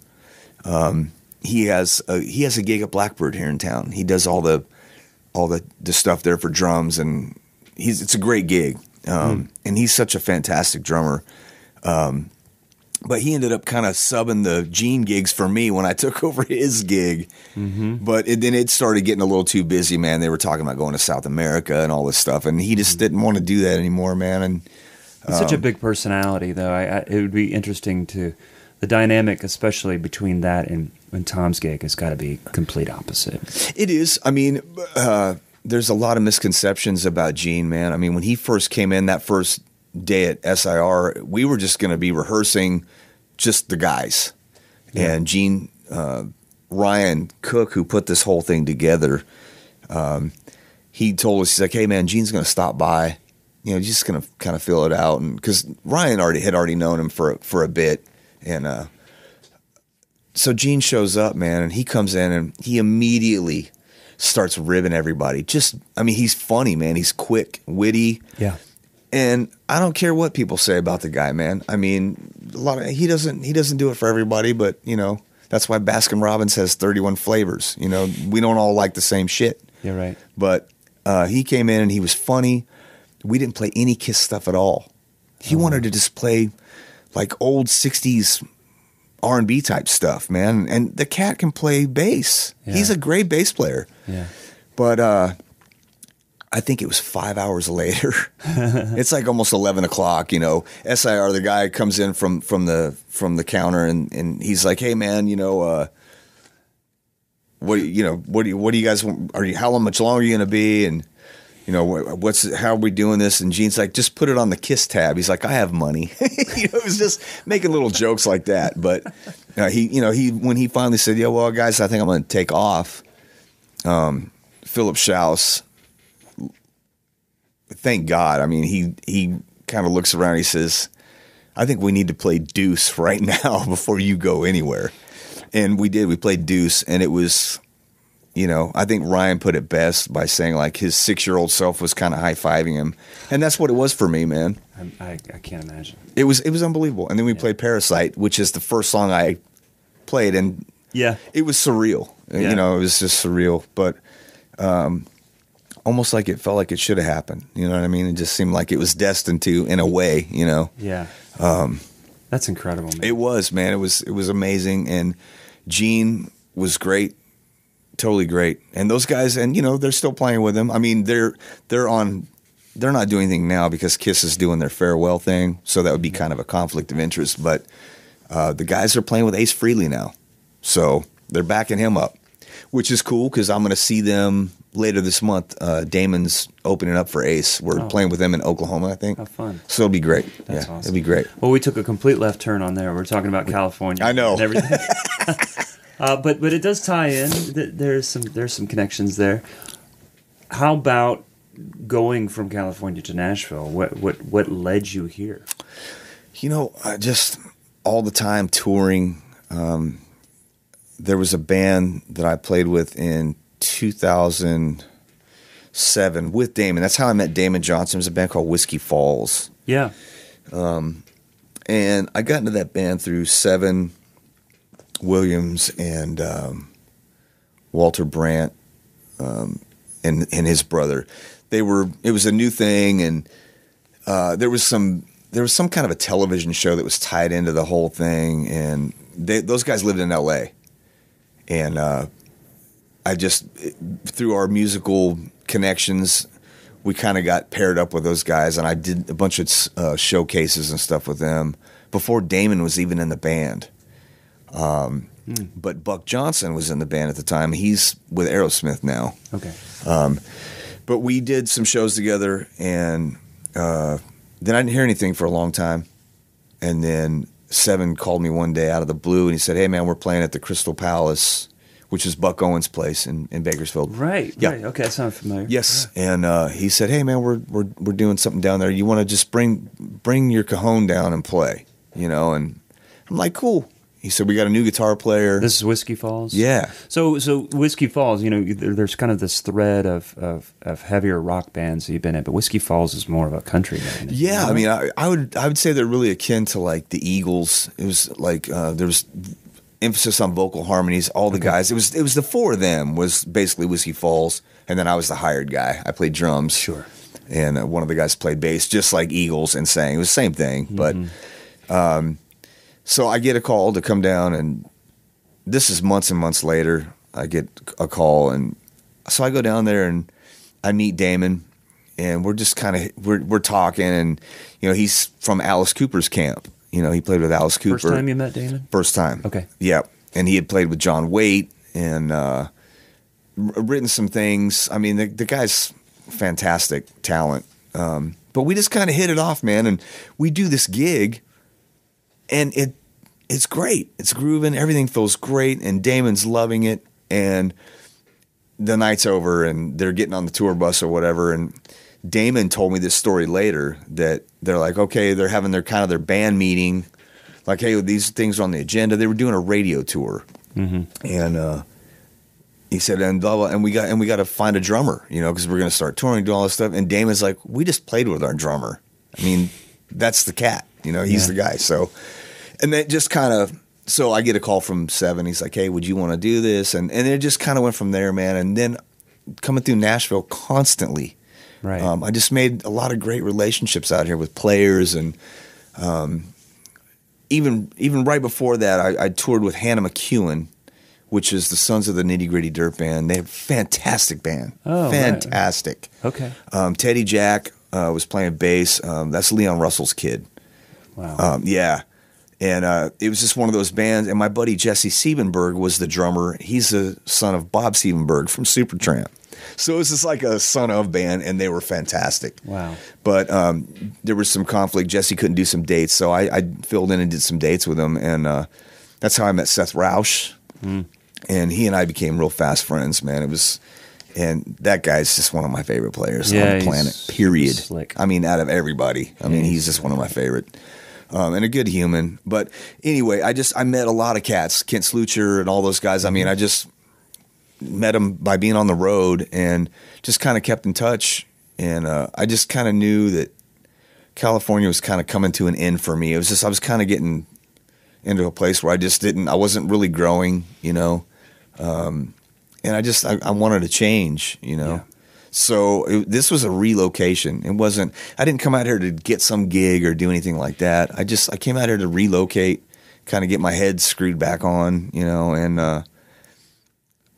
Um, he has a, he has a gig at Blackbird here in town. He does all the all the, the stuff there for drums, and he's it's a great gig. um, and he's such a fantastic drummer. Um, but he ended up kind of subbing the Gene gigs for me when I took over his gig. But it, then it started getting a little too busy, man. They were talking about going to South America and all this stuff, and he just didn't want to do that anymore, man. And He's such a big personality, though. I, I, it would be interesting to the dynamic, especially between that and, and Tom's gig, has got to be complete opposite. It is. I mean, uh, there's a lot of misconceptions about Gene, man. I mean, when he first came in that first day at SIR, we were just going to be rehearsing just the guys. And Gene, uh, Ryan Cook, who put this whole thing together, um, he told us, he's like, hey, man, Gene's going to stop by. You know, just going to kind of fill it out. And because Ryan already had already known him for, for a bit. And, uh, so Gene shows up, man, and he comes in and he immediately starts ribbing everybody. Just, I mean, he's funny, man. He's quick, witty, Yeah. and I don't care what people say about the guy, man. I mean, a lot of he doesn't he doesn't do it for everybody, but you know that's why Baskin Robbins has thirty one flavors. You know, we don't all like the same shit. You're right. But uh, he came in and he was funny. We didn't play any Kiss stuff at all. He wanted to just play like old '60s R and B type stuff, man. And the cat can play bass. He's a great bass player. Yeah. But uh, I think it was five hours later. it's like almost eleven o'clock. You know, SIR, the guy comes in from from the from the counter, and and he's like, "Hey, man, you know, uh, what do you, know, what do you, what do you guys want? Are you how much longer are you going to be?" And you know, what's how are we doing this? And Gene's like, "Just put it on the Kiss tab." He's like, "I have money." you know, it was just making little jokes like that. But uh, he, you know, he when he finally said, "Yeah, well, guys, I think I'm going to take off." Um, Philip Shouse thank God. I mean, he he kind of looks around. He says, "I think we need to play Deuce right now before you go anywhere." And we did. We played Deuce, and it was, you know, I think Ryan put it best by saying like his six year old self was kind of high fiving him, and that's what it was for me, man. I, I, I can't imagine. It was it was unbelievable. And then we played Parasite, which is the first song I played, and Yeah. it was surreal. Yeah. You know, it was just surreal, but um, almost like it felt like it should have happened. You know what I mean? It just seemed like it was destined to, in a way. You know, Yeah. Um, That's incredible, man. it was man. It was it was amazing, and Gene was great, totally great. And those guys, and you know, they're still playing with him. I mean, they're they're on. They're not doing anything now because Kiss is doing their farewell thing, so that would be kind of a conflict of interest. But uh, the guys are playing with Ace Frehley now, so they're backing him up, which is cool because I'm going to see them later this month. Uh, Damon's opening up for Ace. We're Oh. playing with them in Oklahoma, I think. How fun. So it'll be great. That's yeah, awesome. it'll be great. Well, we took a complete left turn on there. We're talking about California. I know. and everything. uh, but but it does tie in. There's some there's some connections there. How about going from California to Nashville? What what what led you here? You know, I just all the time touring. Um, there was a band that I played with in 2007 with Damon. That's how I met Damon Johnson. It was a band called Whiskey Falls. Yeah. And I got into that band through Seven Williams and um, Walter Brandt um, and and his brother. They were. It was a new thing, and uh, there was some there was some kind of a television show that was tied into the whole thing, and they, those guys lived in L.A. And uh, I just through our musical connections, we kind of got paired up with those guys, and I did a bunch of uh, showcases and stuff with them before Damon was even in the band. Um, But Buck Johnson was in the band at the time. He's with Aerosmith now. Okay. Um, But we did some shows together, and uh, then I didn't hear anything for a long time. And then Seven called me one day out of the blue, and he said, "Hey, man, we're playing at the Crystal Palace, which is Buck Owens' place in, in Bakersfield." Right. Yeah. Right. Okay. That sounds familiar. Yes, and uh, he said, "Hey, man, we're we're we're doing something down there. You want to just bring bring your cajon down and play, you know?" And I'm like, "Cool." He said, "We got a new guitar player." This is Whiskey Falls. yeah, So, so Whiskey Falls, you know, there, there's kind of this thread of, of, of heavier rock bands that you've been in, but Whiskey Falls is more of a country band. yeah. I mean, I, I would I would say they're really akin to like the Eagles. It was like uh, there was emphasis on vocal harmonies. All the guys. It was it was the four of them was basically Whiskey Falls, and then I was the hired guy. I played drums. Sure. and uh, one of the guys played bass, just like Eagles, and sang. It was the same thing, but um, so I get a call to come down, and this is months and months later. I get a call, and so I go down there and I meet Damon, and we're just kind of we're we're talking, and you know he's from Alice Cooper's camp. You know he played with Alice Cooper. First time you met Damon? First time. Okay. Yeah, and he had played with John Waite and uh, written some things. I mean, the, the guy's fantastic talent. Um, but we just kind of hit it off, man, and we do this gig, and it it's great. It's grooving. Everything feels great, and Damon's loving it. And the night's over, and they're getting on the tour bus or whatever, and Damon told me this story later that they're like, okay, they're having their kind of their band meeting, like, hey, these things are on the agenda. They were doing a radio tour, and uh, he said, and blah, blah, and we got and we got to find a drummer, you know, because we're going to start touring, do all this stuff. And Damon's like, we just played with our drummer. I mean, that's the cat, you know, he's Yeah. the guy. So, and then just kind of. So I get a call from Seven. He's like, "Hey, would you want to do this?" And and it just kind of went from there, man. And then coming through Nashville constantly, Right. um, I just made a lot of great relationships out here with players, and um, even even right before that, I, I toured with Hanna McEuen, which is the Sons of the Nitty Gritty Dirt Band. They have a fantastic band, Oh, right. fantastic. okay. Um, Teddy Jack uh, was playing bass. Um, that's Leon Russell's kid. Wow. Um, yeah. And uh, it was just one of those bands. And my buddy Jesse Siebenberg was the drummer. He's the son of Bob Siebenberg from Supertramp. So it was just like a son of band, and they were fantastic. Wow. But um, there was some conflict. Jesse couldn't do some dates, so I, I filled in and did some dates with him, and uh, that's how I met Seth Roush. And he and I became real fast friends, man. It was, and that guy's just one of my favorite players Yeah, on the planet. Period. slick. I mean, out of everybody, I mean, he's just one of my favorite. Um, and a good human, but anyway, I just I met a lot of cats, Kent Slucher and all those guys. I mean, I just met them by being on the road and just kind of kept in touch. And uh, I just kind of knew that California was kind of coming to an end for me. It was just I was kind of getting into a place where I just didn't, I wasn't really growing, you know. Um, and I just I, I wanted to change, you know. Yeah. So it, this was a relocation. It wasn't. I didn't come out here to get some gig or do anything like that. I just I came out here to relocate, kind of get my head screwed back on, you know, and uh,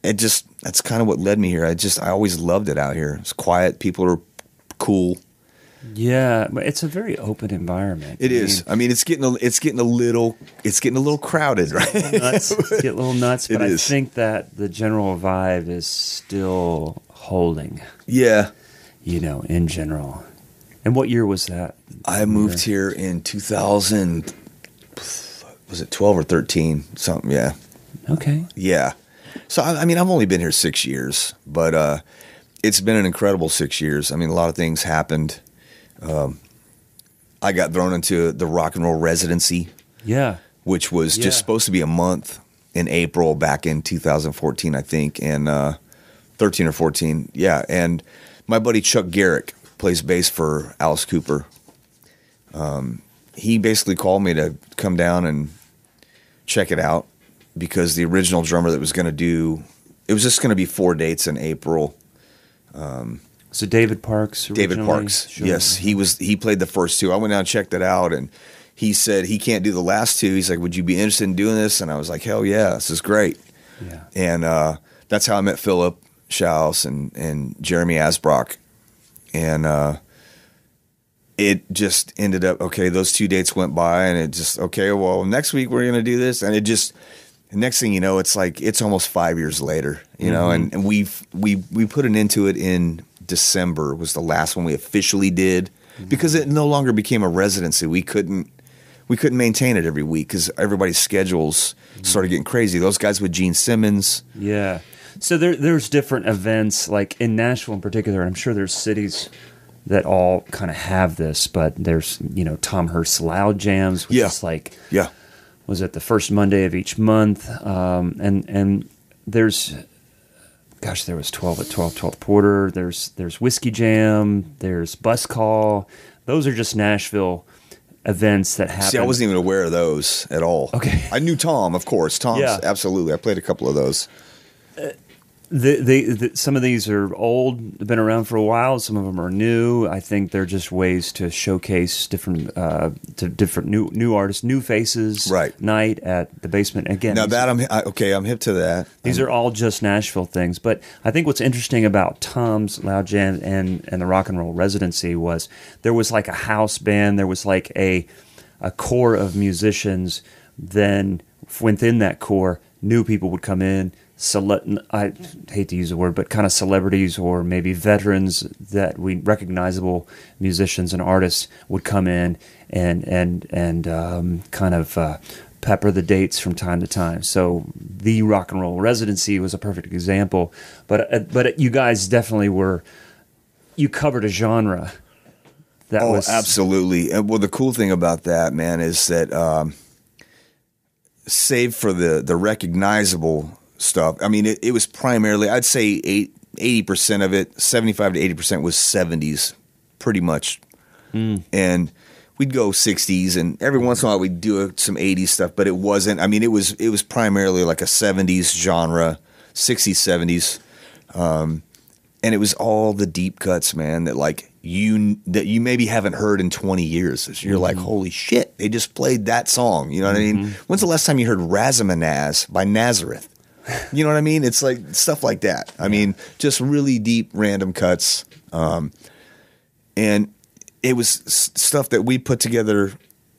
it just that's kind of what led me here. I just I always loved it out here. It's quiet. People are cool. yeah, but it's a very open environment. It I is. I mean, it's getting a, it's getting a little it's getting a little crowded, right? mean, nuts, get a little nuts, but I think that the general vibe is still holding. yeah. You know, in general. And what year was that? I moved here in 2000. Was it 12 or 13? Something. Yeah. Okay. Yeah. So I, I mean, I've only been here six years, but uh, it's been an incredible six years. I mean, a lot of things happened. Um, I got thrown into the rock and roll residency, Yeah. which was Yeah. just supposed to be a month in April back in 2014, I think, and uh, 13 or 14. Yeah, and my buddy Chuck Garric plays bass for Alice Cooper. Um, he basically called me to come down and check it out because the original drummer that was going to do it was just going to be four dates in April. So David Parks. David? Parks. Sure. Yes, he was. He played the first two. I went down and checked it out, and he said he can't do the last two. He's like, "Would you be interested in doing this?" And I was like, "Hell yeah, this is great." Yeah. And uh, that's how I met Philip Shouse and and Jeremy Asbrock, and uh, it just ended up okay. Those two dates went by, and it just okay. Well, next week we're gonna do this, and it just. Next thing you know, it's like it's almost five years later, you know, and, mm-hmm. and we've we we put an end to it in December was the last one we officially did mm-hmm. because it no longer became a residency. We couldn't we couldn't maintain it every week because everybody's schedules mm-hmm. started getting crazy. Those guys with Gene Simmons, Yeah. So there, there's different events, like in Nashville in particular. I'm sure there's cities that all kind of have this, but there's you know Tom Hurst Loud Jams, which Yeah. is like yeah, was it the first Monday of each month, um, and and there's gosh, there was 12 at 12, 12 Porter. There's there's Whiskey Jam. There's Bus Call. Those are just Nashville events that happen. see, I wasn't even aware of those at all. Okay. I knew Tom, of course. Tom's Yeah. absolutely. I played a couple of those. The, the, the, some of these are old, been around for a while. Some of them are new. I think they're just ways to showcase different, uh, to different new new artists, new faces. Right. Night at the basement again. Now that I'm I, okay, I'm hip to that. These are all just Nashville things, but I think what's interesting about Tom's Loud Jam and and the Rock and Roll Residency was there was like a house band, there was like a a core of musicians. Then within that core, new people would come in. Cele- I hate to use the word, but kind of celebrities or maybe veterans that we recognizable musicians and artists would come in and and and um, kind of uh, pepper the dates from time to time. So the rock and roll residency was a perfect example. But uh, but you guys definitely were you covered a genre that Oh, was absolutely. And well, the cool thing about that, man, is that um, save for the the recognizable stuff. I mean, it, it was primarily, I'd say, eight, 80% of it, 75 to 80% was 70s, pretty much. Hmm. And we'd go 60s, and every once in a while we'd do some 80s stuff, but it wasn't, I mean, it was, it was primarily like a 70s genre, 60s, 70s um, and it was all the deep cuts, man. That like you that you maybe haven't heard in twenty years. You're like, mm-hmm. holy shit, they just played that song. You know what I mean? Mm-hmm. When's the last time you heard Razamanaz by Nazareth? You know what I mean? It's like stuff like that. I mean, just really deep, random cuts, um, and it was s- stuff that we put together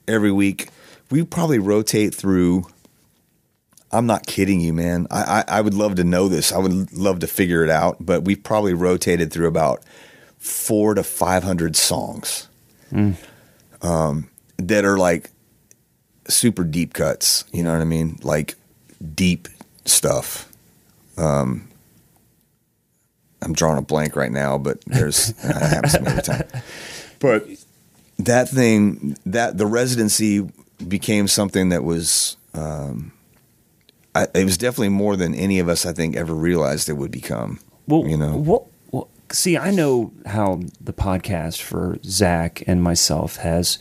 every week. We probably rotate through. I'm not kidding you, man. I, I, I would love to know this. I would love to figure it out, but we've probably rotated through about four to 500 songs um, that are like super deep cuts. You know what I mean? Like deep stuff. Um, I'm drawing a blank right now, but there's that happens to me every time. But that thing, that the residency became something that was um, I, it was definitely more than any of us, I think, ever realized it would become. Well, you know, what, well, see, I know how the podcast for Zach and myself has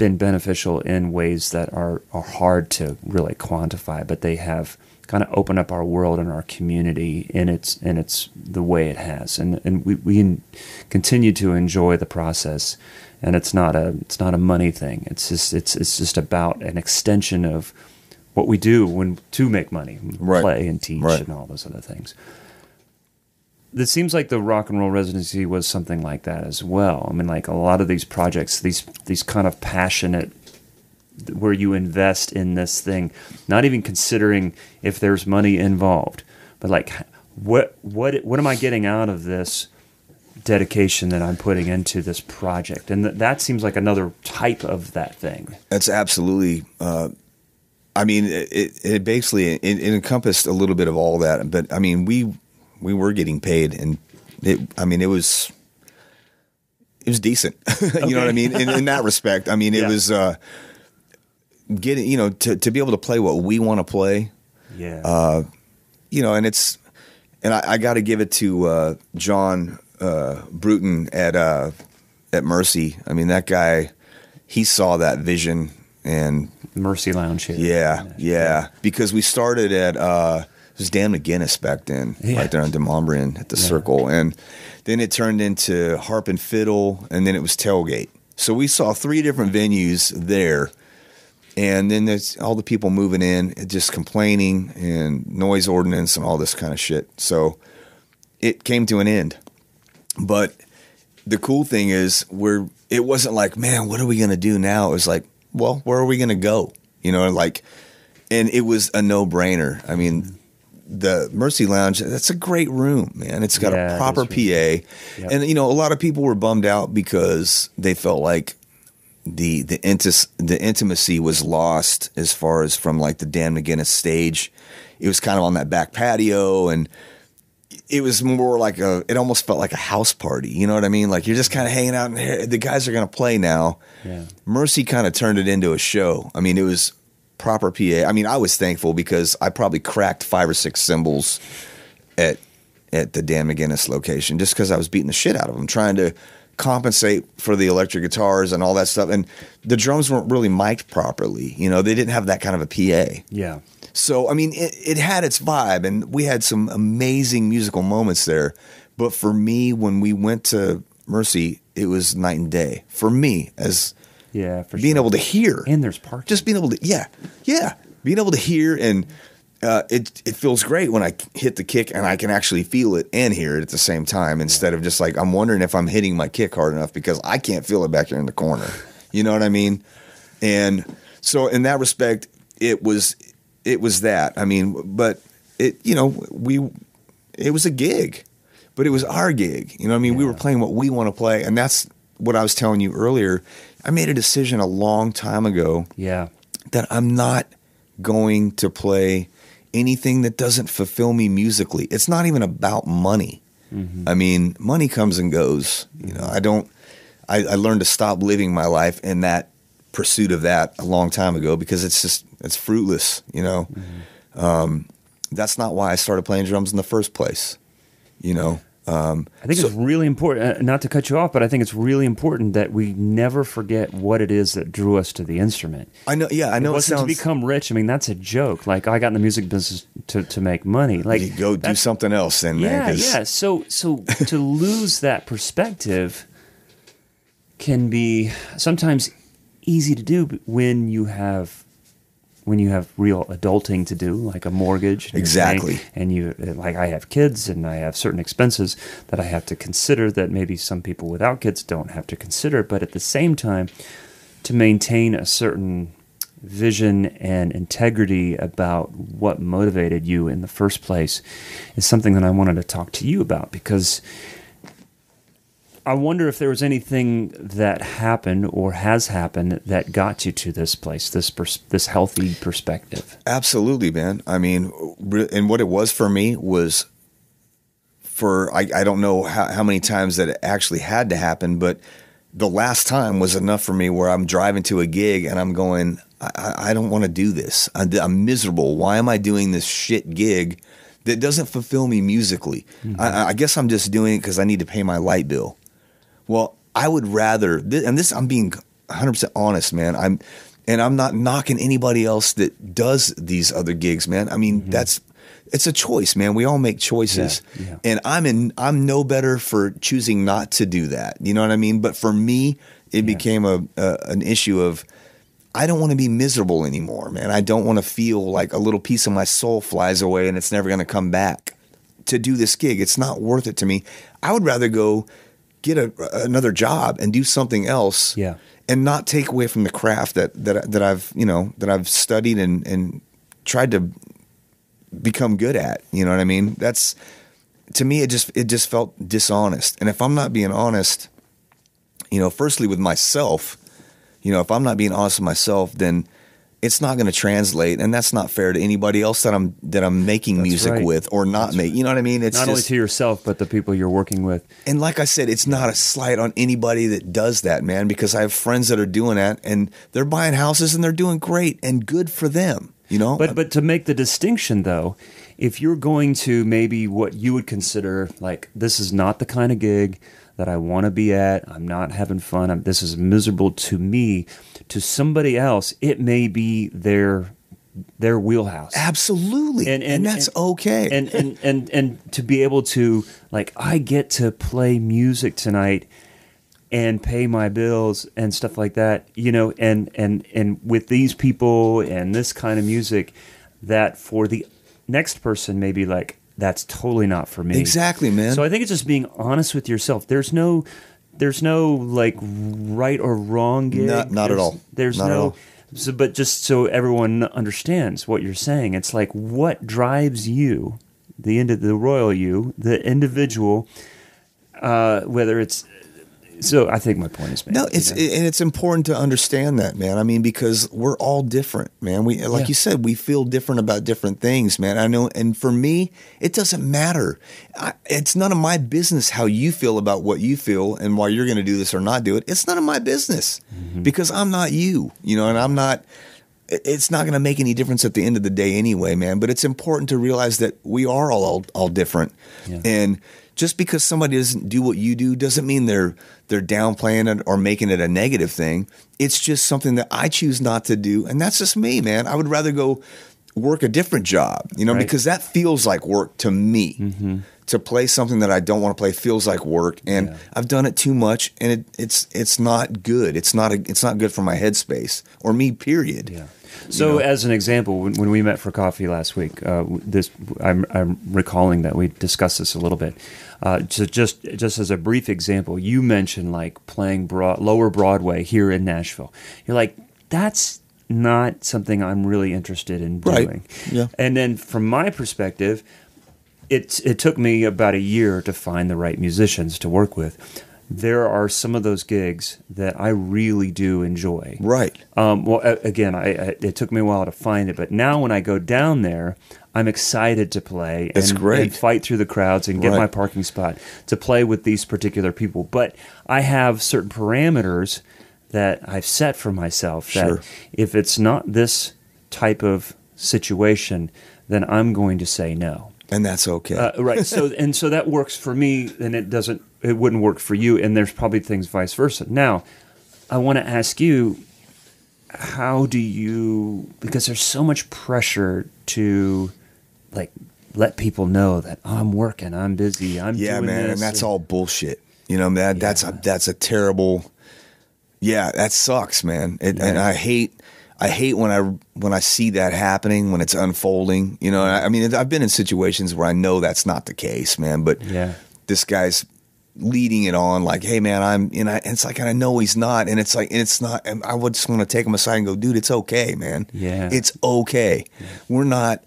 been beneficial in ways that are, are hard to really quantify, but they have kind of opened up our world and our community in its in its the way it has, and and we we continue to enjoy the process. And it's not a it's not a money thing. It's just it's it's just about an extension of what we do when to make money, Right. play and teach Right. and all those other things. It seems like the rock and roll residency was something like that as well. I mean, like a lot of these projects, these these kind of passionate, where you invest in this thing, not even considering if there's money involved, but like what what what am I getting out of this dedication that I'm putting into this project? And th- that seems like another type of that thing. That's absolutely. Uh, I mean, it, it, basically it, it encompassed a little bit of all that, but I mean, we we were getting paid, and it. I mean, it was it was decent. you know what I mean? In, in that respect, I mean, it Yeah. was uh, getting you know to to be able to play what we want to play. Yeah. you know, and it's and I, I got to give it to uh, John uh, Bruton at uh, at Mercy. I mean, that guy, he saw that vision, and Mercy Lounge here. yeah, yeah, because we started at uh, was Dan McGuinness back then, Yeah. right there on Demonbreun at the Circle, and then it turned into Harp and Fiddle, and then it was Tailgate. So we saw three different venues there. And then there's all the people moving in, just complaining and noise ordinance and all this kind of shit. So it came to an end. But the cool thing is, we're it wasn't like, man, what are we gonna do now? It was like, well, where are we gonna go? You know, like, and it was a no brainer. I mean, the Mercy Lounge, that's a great room, man. It's got Yeah, a proper PA, really- and you know, a lot of people were bummed out because they felt like the the intis, the intimacy was lost as far as from like the Dan McGuinness stage. It was kind of on that back patio, and it was more like a. It almost felt like a house party. You know what I mean? Like you're just kind of hanging out, and here- the guys are going to play now. Yeah. Mercy kind of turned it into a show. I mean, it was proper PA. I mean, I was thankful because I probably cracked five or six cymbals at at the Dan McGuinness location just because I was beating the shit out of them, trying to compensate for the electric guitars and all that stuff. And the drums weren't really mic'd properly. You know, they didn't have that kind of a PA. Yeah. So I mean, it, it had its vibe, and we had some amazing musical moments there. But for me, when we went to Mercy, it was night and day for me as Yeah. For sure. being sure. able to hear and there's parking. just being able to yeah yeah being able to hear and uh, it it feels great when I hit the kick and I can actually feel it and hear it at the same time instead of just like I'm wondering if I'm hitting my kick hard enough because I can't feel it back here in the corner. You know what I mean? And so in that respect, it was it was that. I mean, but it you know we it was a gig, but it was our gig. You know what I mean? We were playing what we want to play, and that's what I was telling you earlier. I made a decision a long time ago yeah. that I'm not going to play anything that doesn't fulfill me musically. It's not even about money. I mean, money comes and goes. You know, I don't. I, I learned to stop living my life in that pursuit of that a long time ago because it's just it's fruitless. You know, um, that's not why I started playing drums in the first place. You know, um, I think it's really important, uh, not to cut you off, but I think it's really important that we never forget what it is that drew us to the instrument. I know. Yeah, I know. it It, wasn't sounds. to become rich. I mean, that's a joke. Like I got in the music business to, to make money. Like you go do something else, then, man. Yeah, 'cause- yeah. So, so to lose that perspective can be sometimes easy to do when you have when you have real adulting to do, like a mortgage. and Exactly. paying- And you like I have kids and I have certain expenses that I have to consider that maybe some people without kids don't have to consider. But at the same time, to maintain a certain vision and integrity about what motivated you in the first place is something that I wanted to talk to you about because I wonder if there was anything that happened or has happened that got you to this place, this pers- this healthy perspective. Absolutely, man. I mean, re- and what it was for me was for I, I don't know how, how many times that it actually had to happen, but the last time was enough for me where I'm driving to a gig and I'm going, I, I, don't want to do this. I, I'm miserable. Why am I doing this shit gig that doesn't fulfill me musically? Mm-hmm. I, I guess I'm just doing it because I need to pay my light bill. Well, I would rather, and this I'm being 100% honest, man. I'm, and I'm not knocking anybody else that does these other gigs, man. I mean, mm-hmm. that's it's a choice, man. We all make choices, Yeah, yeah. and I'm in. I'm no better for choosing not to do that. You know what I mean? But for me, it became a, a an issue of. I don't want to be miserable anymore, man. I don't want to feel like a little piece of my soul flies away and it's never going to come back. To do this gig, it's not worth it to me. I would rather go get a, another job and do something else Yeah. and not take away from the craft that that that I've you know that I've studied and and tried to become good at. You know what I mean? That's to me. It just it just felt dishonest. And if I'm not being honest, you know, firstly with myself, you know, if I'm not being honest with myself, then it's not going to translate, and that's not fair to anybody else that I'm that I'm making That's music right. with or not make. You know what I mean? It's Not only to yourself, but the people you're working with. and like I said, it's not a slight on anybody that does that, man, because I have friends that are doing that and they're buying houses and they're doing great and good for them, you know? But but to make the distinction though, if you're going to maybe what you would consider like this is not the kind of gig that I want to be at. I'm not having fun. I'm, this is miserable to me. To somebody else, it may be their their wheelhouse. Absolutely. And, and that's okay. And, and and and to be able to like I get to play music tonight and pay my bills and stuff like that, you know, and and and with these people and this kind of music that for the next person may be like that's totally not for me. Exactly, man. So I think it's just being honest with yourself. There's no there's no like right or wrong gig. Not- not at all. There's Not no so, but just so everyone understands what you're saying, it's like what drives you, the end of the royal you, the individual, uh, whether it's. So I think my point is made. no, it's you know? and it's important to understand that, man. I mean, because we're all different, man. We like Yeah. you said, we feel different about different things, man. I know, and for me, it doesn't matter. I, it's none of my business how you feel about what you feel and why you're going to do this or not do it. It's none of my business Mm-hmm. because I'm not you, you know, and I'm not. It's not going to make any difference at the end of the day, anyway, man. But it's important to realize that we are all all, all different, Yeah. and just because somebody doesn't do what you do doesn't mean they're they're downplaying it or making it a negative thing. It's just something that I choose not to do, and that's just me, man. I would rather go work a different job, you know, Right. because that feels like work to me. Mm-hmm. To play something that I don't want to play feels like work, and Yeah. I've done it too much, and it, it's it's not good. It's not a, it's not good for my headspace or me. Period. Yeah. So, know? as an example, when, when we met for coffee last week, uh, this I'm, I'm recalling that we discussed this a little bit. Uh, so just just as a brief example, you mentioned like playing broad, lower Broadway here in Nashville. You're like, that's not something I'm really interested in Right. doing. Yeah. And then from my perspective, it it took me about a year to find the right musicians to work with. There are some of those gigs that I really do enjoy. Right. Um, well, a- again, I, I, it took me a while to find it, but now when I go down there, I'm excited to play That's and, great. and fight through the crowds and get Right. my parking spot to play with these particular people. But I have certain parameters that I've set for myself that Sure. if it's not this type of situation, then I'm going to say no. And that's okay. Uh, right. So and so that works for me, and it doesn't. It wouldn't work for you, and there's probably things vice versa. Now, I want to ask you, how do you? Because there's so much pressure to, like, let people know that oh, I'm working, I'm busy, I'm yeah, doing man, this, and that's all bullshit. You know, that that's a that's a terrible. Yeah, that sucks, man. It, And I hate I hate when I when I see that happening when it's unfolding. You know, I, I mean, I've been in situations where I know that's not the case, man. But Yeah. this guy's leading it on like, hey, man, I'm. And, I, and it's like, and I know he's not, and it's like, and it's not. And I would just want to take him aside and go, dude, it's okay, man. Yeah. it's okay. We're not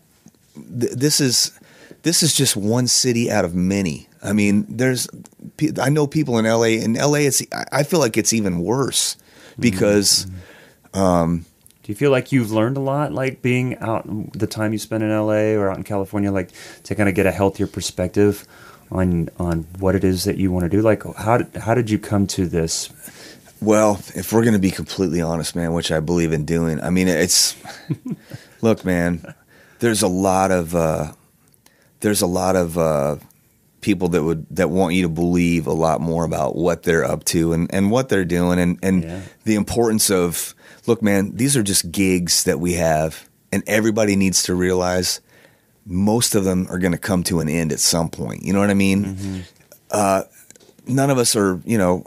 th- this is this is just one city out of many. I mean, there's I know people in LA. In LA, it's I- feel like it's even worse because um Do you feel like you've learned a lot, like being out the time you spend in LA or out in California, like to kind of get a healthier perspective on on what it is that you want to do? Like, how did how did you come to this? well, if we're going to be completely honest, man, which I believe in doing, I mean, it's look, man. There's a lot of uh, there's a lot of uh, people that would that want you to believe a lot more about what they're up to and, and what they're doing and and Yeah. the importance of look, man. These are just gigs that we have, and everybody needs to realize most of them are going to come to an end at some point. You know what I mean? Uh, none of us are, you know,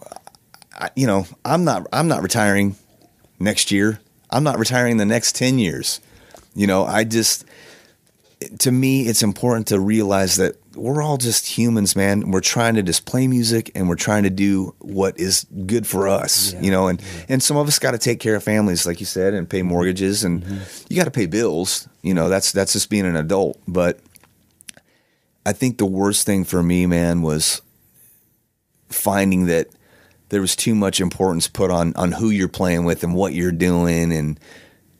I, you know, I'm not, I'm not retiring next year. I'm not retiring the next 10 years. You know, I just, to me, it's important to realize that we're all just humans, man. We're trying to just play music and we're trying to do what is good for us, Yeah. you know, and, and some of us got to take care of families, like you said, and pay mm-hmm. mortgages and mm-hmm. you got to pay bills. You know, that's, that's just being an adult. But I think the worst thing for me, man, was finding that there was too much importance put on on who you're playing with and what you're doing and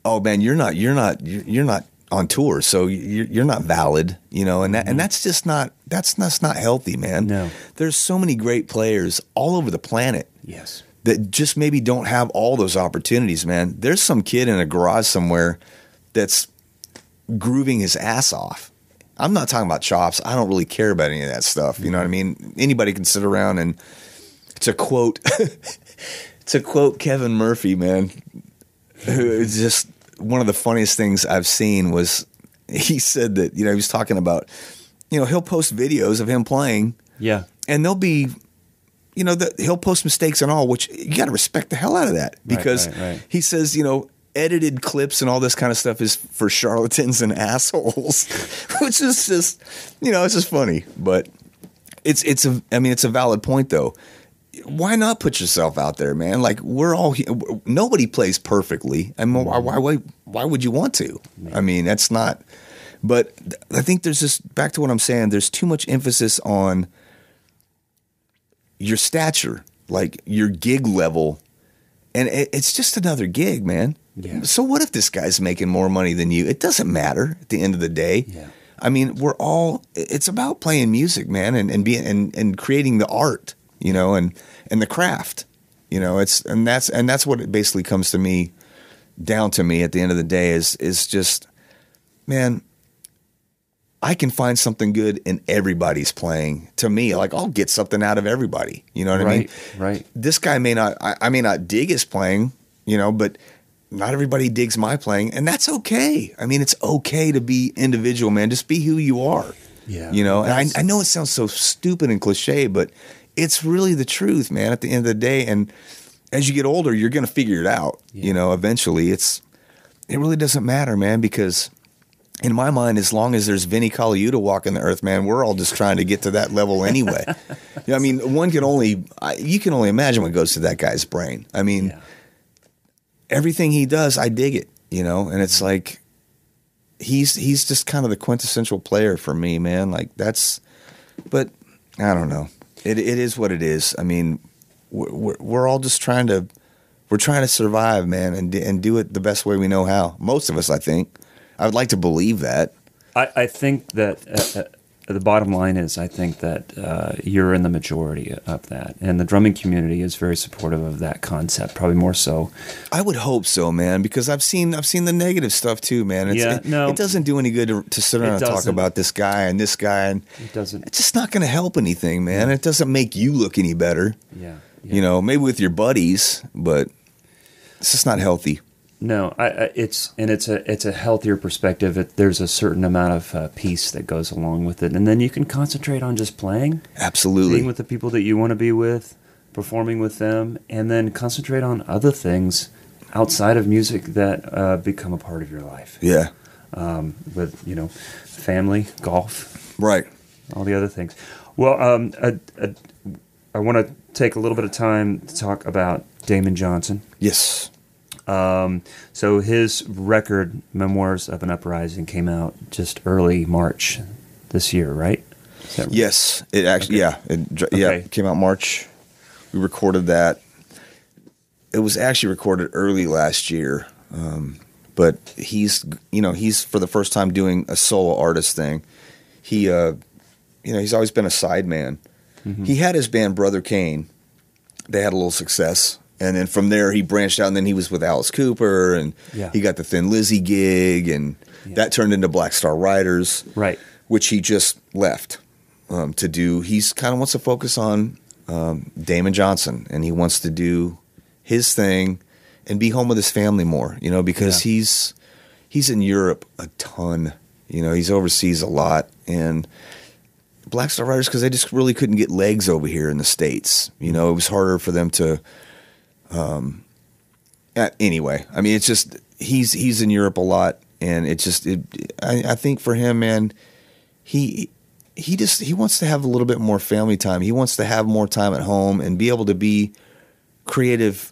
oh man you're not you're not you're you're not on tour so you're, you're not valid you know and that, and mm-hmm. that's just not that's that's not healthy man. No. there's so many great players all over the planet Yes. that just maybe don't have all those opportunities man. There's some kid in a garage somewhere that's grooving his ass off. I'm not talking about chops. I don't really care about any of that stuff you know what i mm-hmm. mean? Anybody can sit around and to quote to quote Kevin Murphy, man, who just one of the funniest things I've seen was he said that you know he was talking about you know he'll post videos of him playing Yeah. and they'll be you know that he'll post mistakes and all which you got to respect the hell out of that because right, right. he says you know edited clips and all this kind of stuff is for charlatans and assholes which is just you know it's just funny but it's it's a I mean it's a valid point though. Why not put yourself out there, man? Like we're all nobody plays perfectly. I mean, why why why, why would you want to? I mean, that's not. But I think there's just back to what I'm saying. There's too much emphasis on your stature, like your gig level, and it, it's just another gig, man. Yeah. So what if this guy's making more money than you? It doesn't matter at the end of the day. Yeah. I mean, we're all. It's about playing music, man, and and being and and creating the art, you know, and and the craft, you know. It's and that's and that's what it basically comes to me, down to me at the end of the day is is just, man. I can find something good in everybody's playing. To me, like I'll get something out of everybody. You know what I mean? Right, right. This guy may not. I, I may not dig his playing. You know, but not everybody digs my playing, and that's okay. I mean, it's okay to be individual, man. Just be who you are. Yeah, You know, and I, I know it sounds so stupid and cliche, but it's really the truth, man. At the end of the day, and as you get older, you're going to figure it out. You know, eventually, it's it really doesn't matter, man, because in my mind, as long as there's Vinny Colaiuta walking the earth, man, we're all just trying to get to that level anyway. you know, I mean, one can only you can only imagine what goes to that guy's brain. I mean, Yeah. everything he does, I dig it. You know, and it's like he's he's just kind of the quintessential player for me, man. Like that's, but I don't know. It it is what it is. I mean, we're we're, all just trying to we're trying to survive, man, and and do it the best way we know how. Most of us, I think. I would like to believe that. I, I think that uh, uh, the bottom line is I think that uh, you're in the majority of that, and the drumming community is very supportive of that concept. Probably more so. I would hope so, man, because I've seen I've seen the negative stuff too, man. It's, Yeah, it, no. it doesn't do any good to, to sit around and talk about this guy and this guy, and It doesn't. it's just not going to help anything, man. It doesn't make you look any better. Yeah. yeah. You know, maybe with your buddies, but it's just not healthy. No, I, I, it's and it's a it's a healthier perspective. It, there's a certain amount of uh, peace that goes along with it, and then you can concentrate on just playing, Absolutely. being with the people that you want to be with, performing with them, and then concentrate on other things outside of music that uh, become a part of your life. yeah. Um, with you know, family, golf, Right. all the other things. Well, um, I, I, I want to take a little bit of time to talk about Damon Johnson. Yes. Um, so his record, Memoirs of an Uprising, came out just early March this year, right? Right? Yes. It actually. Okay. Yeah. It, Yeah. Okay. It came out March. We recorded that. It was actually recorded early last year, um, but he's you know he's for the first time doing a solo artist thing. He uh, you know he's always been a sideman. Mm-hmm. He had his band Brother Kane. They had a little success, and then from there he branched out. And then he was with Alice Cooper, and Yeah. he got the Thin Lizzy gig, and Yeah. that turned into Black Star Riders Right. which he just left um, to do. He's kind of wants to focus on um, Damon Johnson, and he wants to do his thing and be home with his family more. You know, because Yeah. he's he's in Europe a ton. You know, he's overseas a lot, and Black Star Riders because they just really couldn't get legs over here in the states. You know, it was harder for them to. Um, anyway, I mean, it's just he's he's in Europe a lot, and it just it, I, I think for him, man, he he just he wants to have a little bit more family time. He wants to have more time at home and be able to be creative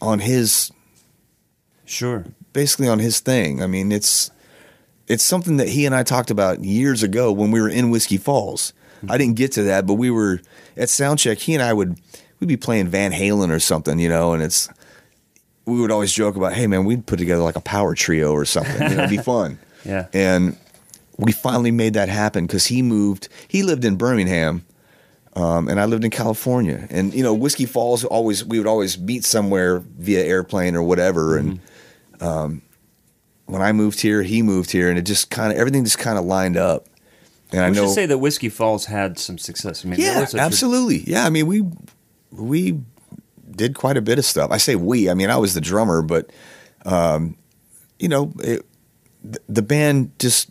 on his Sure. basically on his thing. I mean, it's it's something that he and I talked about years ago when we were in Whiskey Falls. I didn't get to that, but we were at soundcheck. He and I would we'd be playing Van Halen or something, you know, and it's we would always joke about, hey man, we'd put together like a power trio or something. You know, it'd be fun. Yeah. And we finally made that happen because he moved. He lived in Birmingham, um, and I lived in California. And you know, Whiskey Falls always we would always meet somewhere via airplane or whatever. And um, when I moved here, he moved here, and it just kind of everything just kind of lined up. And I know, should say that Whiskey Falls had some success. I mean, yeah, was a tr- absolutely, yeah. I mean, we we did quite a bit of stuff. I say we. I mean, I was the drummer, but um, you know, it, the, band just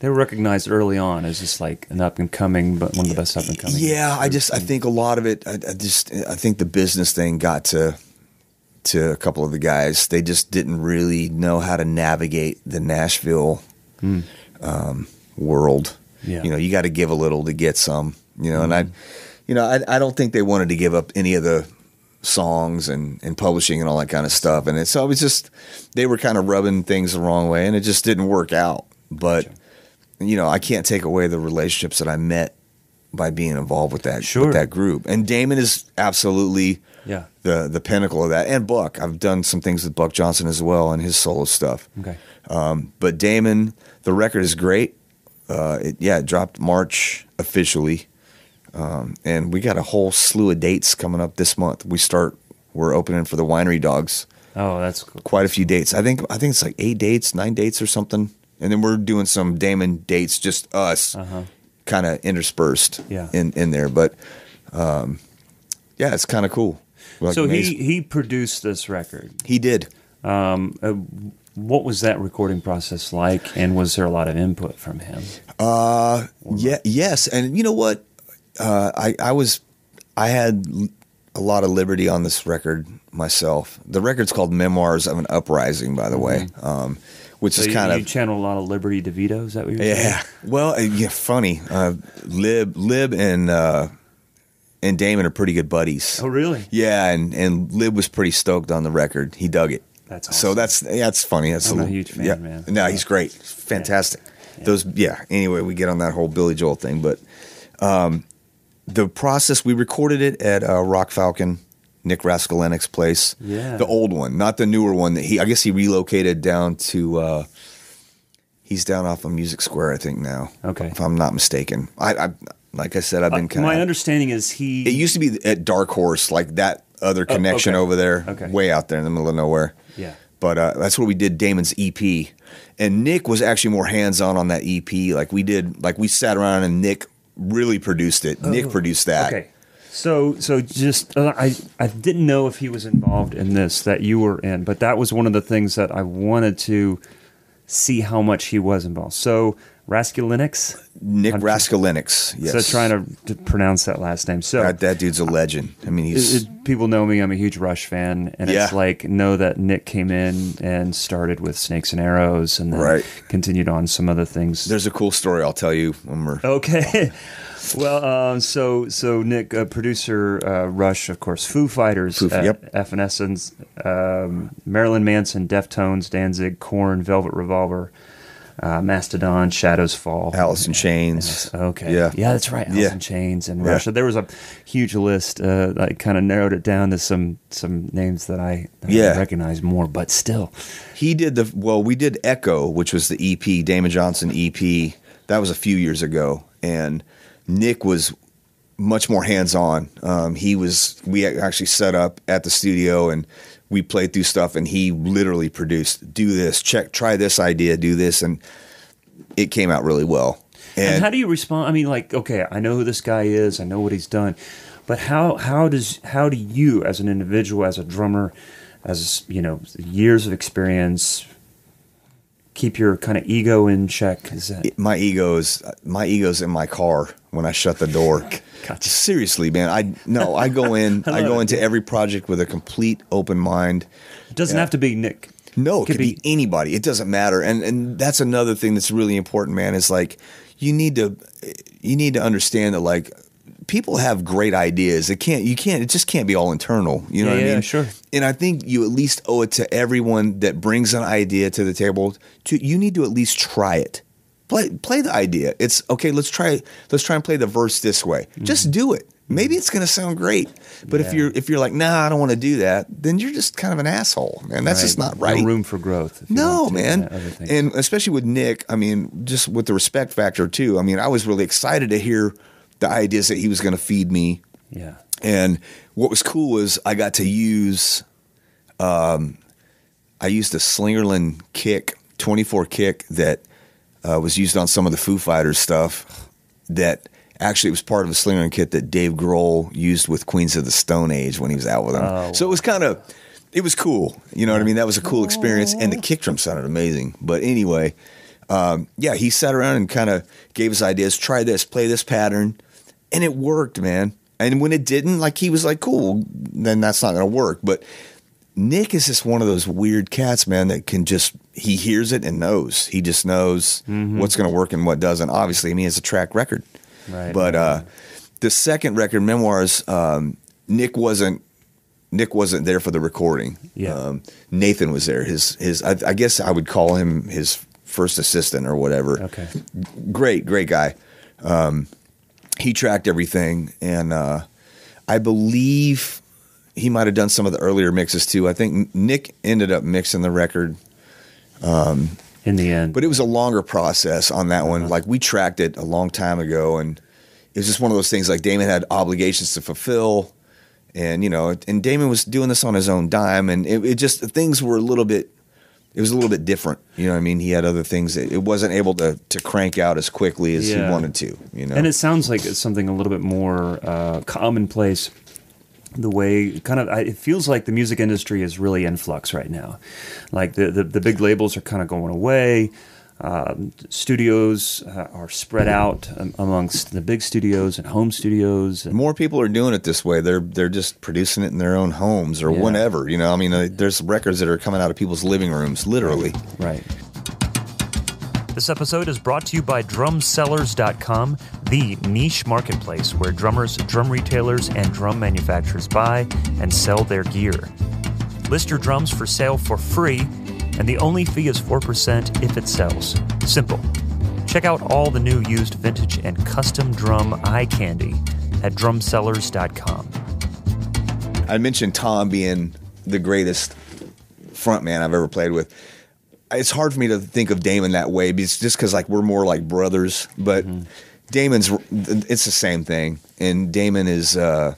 they were recognized early on as just like an up and coming, but one of the best up and coming. Yeah, I just I think a lot of it. I, I just I think the business thing got to to a couple of the guys. They just didn't really know how to navigate the Nashville um, world. Yeah. You know, you got to give a little to get some. You know, and I, you know, I I don't think they wanted to give up any of the songs and, and publishing and all that kind of stuff. And it, so it was just they were kind of rubbing things the wrong way, and it just didn't work out. But you know, I can't take away the relationships that I met by being involved with that Sure. with that group. And Damon is absolutely Yeah. the the pinnacle of that. And Buck, I've done some things with Buck Johnson as well and his solo stuff. Okay. Um, but Damon, the record is great. Uh, it, yeah, it dropped March officially, um, and we got a whole slew of dates coming up this month. We start. We're opening for the Winery Dogs. Oh, that's cool. Quite a few dates. I think. I think it's like eight dates, nine dates, or something and then we're doing some Damon dates, just us, kind of interspersed Uh-huh. Yeah. in in there. But um, yeah, it's kind of cool. Like, so he amazing- he produced this record. he did. Um, uh, what was that recording process like, and was there a lot of input from him? Uh, yeah, yes, and you know what? Uh, I I was I had a lot of liberty on this record myself. The record's called Memoirs of an Uprising, by the way, um, which Mm-hmm. So is you, kind you of channel a lot of Liberty DeVito. Is that what you're saying? yeah. Well, uh, yeah, funny. Uh, Lib Lib and uh, and Damon are pretty good buddies. Oh, really? Yeah, and and Lib was pretty stoked on the record. He dug it. That's awesome. so that's yeah, it's funny. That's I'm a little- huge fan, yeah. man. No, he's great. Fantastic. Those yeah. Anyway, we get on that whole Billy Joel thing, but um, the process we recorded it at uh, Rock Falcon, Nick Raskulinecz's place. Yeah. the old one, not the newer one. That he I guess he relocated down to. Uh, he's down off of Music Square, I think now. Okay. if I'm not mistaken. I, I like I said, I've been Uh, kind my understanding is he. It used to be at Dark Horse, like that other connection Oh, okay. over there, Okay. way out there in the middle of nowhere. Yeah. But uh, that's where we did Damon's EP, and Nick was actually more hands on on that EP. Like we did, like we sat around and Nick really produced it. Nick produced that. Oh, Okay. So so just uh, I I didn't know if he was involved in this that you were in, but that was one of the things that I wanted to see how much he was involved. So Raskulinecz. Nick Raskulinecz. Yes. So trying to, to pronounce that last name. So that, that dude's a legend. I mean, he's it- it- people know me. I'm a huge Rush fan, and it's like know that Nick came in and started with Snakes and Arrows, and then Right. continued on some other things. there's a cool story I'll tell you when we're. Okay. well, um, so so Nick, uh, producer uh, Rush, of course, Foo Fighters, Foo- uh, yep. Evanescence, um, Marilyn Manson, Deftones, Danzig, Korn, Velvet Revolver, uh, Mastodon, Shadows Fall, Alice in Chains. Okay. Yeah. Yeah, that's right. Alice Yeah. in Chains and Yeah. Russia. There was a huge list. Uh, I kind of narrowed it down to some some names that I, that I Yeah. recognize more, but still. He did the well. We did Echo, which was the EP, Damon Johnson EP. That was a few years ago, and Nick was much more hands on. Um, he was. We actually set up at the studio and we played through stuff, and he literally produced. Do this, check, try this idea, do this, and it came out really well. And, And, how do you respond? I mean, like, okay, I know who this guy is, I know what he's done, but how how does how do you, as an individual, as a drummer, as you know, years of experience, keep your kind of ego in check? Is that my ego's my ego's in my car when I shut the door. Gotcha. Seriously, man. I no, I go in. I, love go it. into every project with a complete open mind. it doesn't have to be Nick? No, it could, be, anybody. It doesn't matter. And and that's another thing that's really important, man. Is like you need to you need to understand that like people have great ideas. It can't you can't it just can't be all internal. You know Yeah, what I yeah, mean? sure. And I think you at least owe it to everyone that brings an idea to the table. To you need to at least try it. Play play the idea. It's okay. Let's try. Let's try and play the verse this way. Just do it. Maybe it's going to sound great. But if Mm-hmm. You're if you're like, nah, I don't want to do that, then you're just kind of an asshole, man. That's just not right. No room for growth. No, man. And especially with Nick, I mean, just with the respect factor too. I mean, I was really excited to hear the ideas that he was going to feed me. yeah. And what was cool was I got to use, um, I used a Slingerland kick, 24 kick that uh, was used on some of the Foo Fighters stuff. That actually it was part of a Slingerland kit that Dave Grohl used with Queens of the Stone Age when he was out with them. Oh, so it was kind of, it was cool. You know what I mean? That was a cool experience, and the kick drum sounded amazing. But anyway, um, yeah, he sat around and kind of gave us ideas. Try this, play this pattern, and it worked, man. And when it didn't, like he was like, "Cool," then that's not going to work. But Nick is just one of those weird cats, man, that can just he hears it and knows. He just knows Mm-hmm. what's going to work and what doesn't. Obviously, I mean, it's a track record. Right. But uh, the second record, Memoirs, um, Nick wasn't Nick wasn't there for the recording. Yeah. Um, Nathan was there. His his I, I guess I would call him his first assistant or whatever. Okay. Great, great guy. Um, he tracked everything, and uh, I believe he might have done some of the earlier mixes too. I think Nick ended up mixing the record, In the end. but it was a longer process on that Uh-huh. one. Like we tracked it a long time ago, and it was just one of those things. Like Damon had obligations to fulfill, and you know, and Damon was doing this on his own dime, and it, it just things were a little bit it was a little bit different. You know what I mean? He had other things that it wasn't able to to crank out as quickly as Yeah. he wanted to. You know, And it sounds like it's something a little bit more uh, commonplace. The way, kind of, I- it feels like the music industry is really in flux right now. Like the the, the big labels are kind of going away. Um, studios uh, are spread out um, amongst the big studios and home studios. And, more people are doing it this way. They're they're just producing it in their own homes or Yeah. whenever. You know, I mean, uh, there's records that are coming out of people's living rooms, literally. Right. This episode is brought to you by drumsellers.com, the niche marketplace where drummers, drum retailers, and drum manufacturers buy and sell their gear. List your drums for sale for free, and the only fee is 4% if it sells. Simple. Check out all the new used vintage and custom drum eye candy at drumsellers.com. I mentioned Tom being the greatest frontman I've ever played with. It's hard for me to think of Damon that way, because just because like we're more like brothers. But mm-hmm. Damon's it's the same thing, and Damon is uh,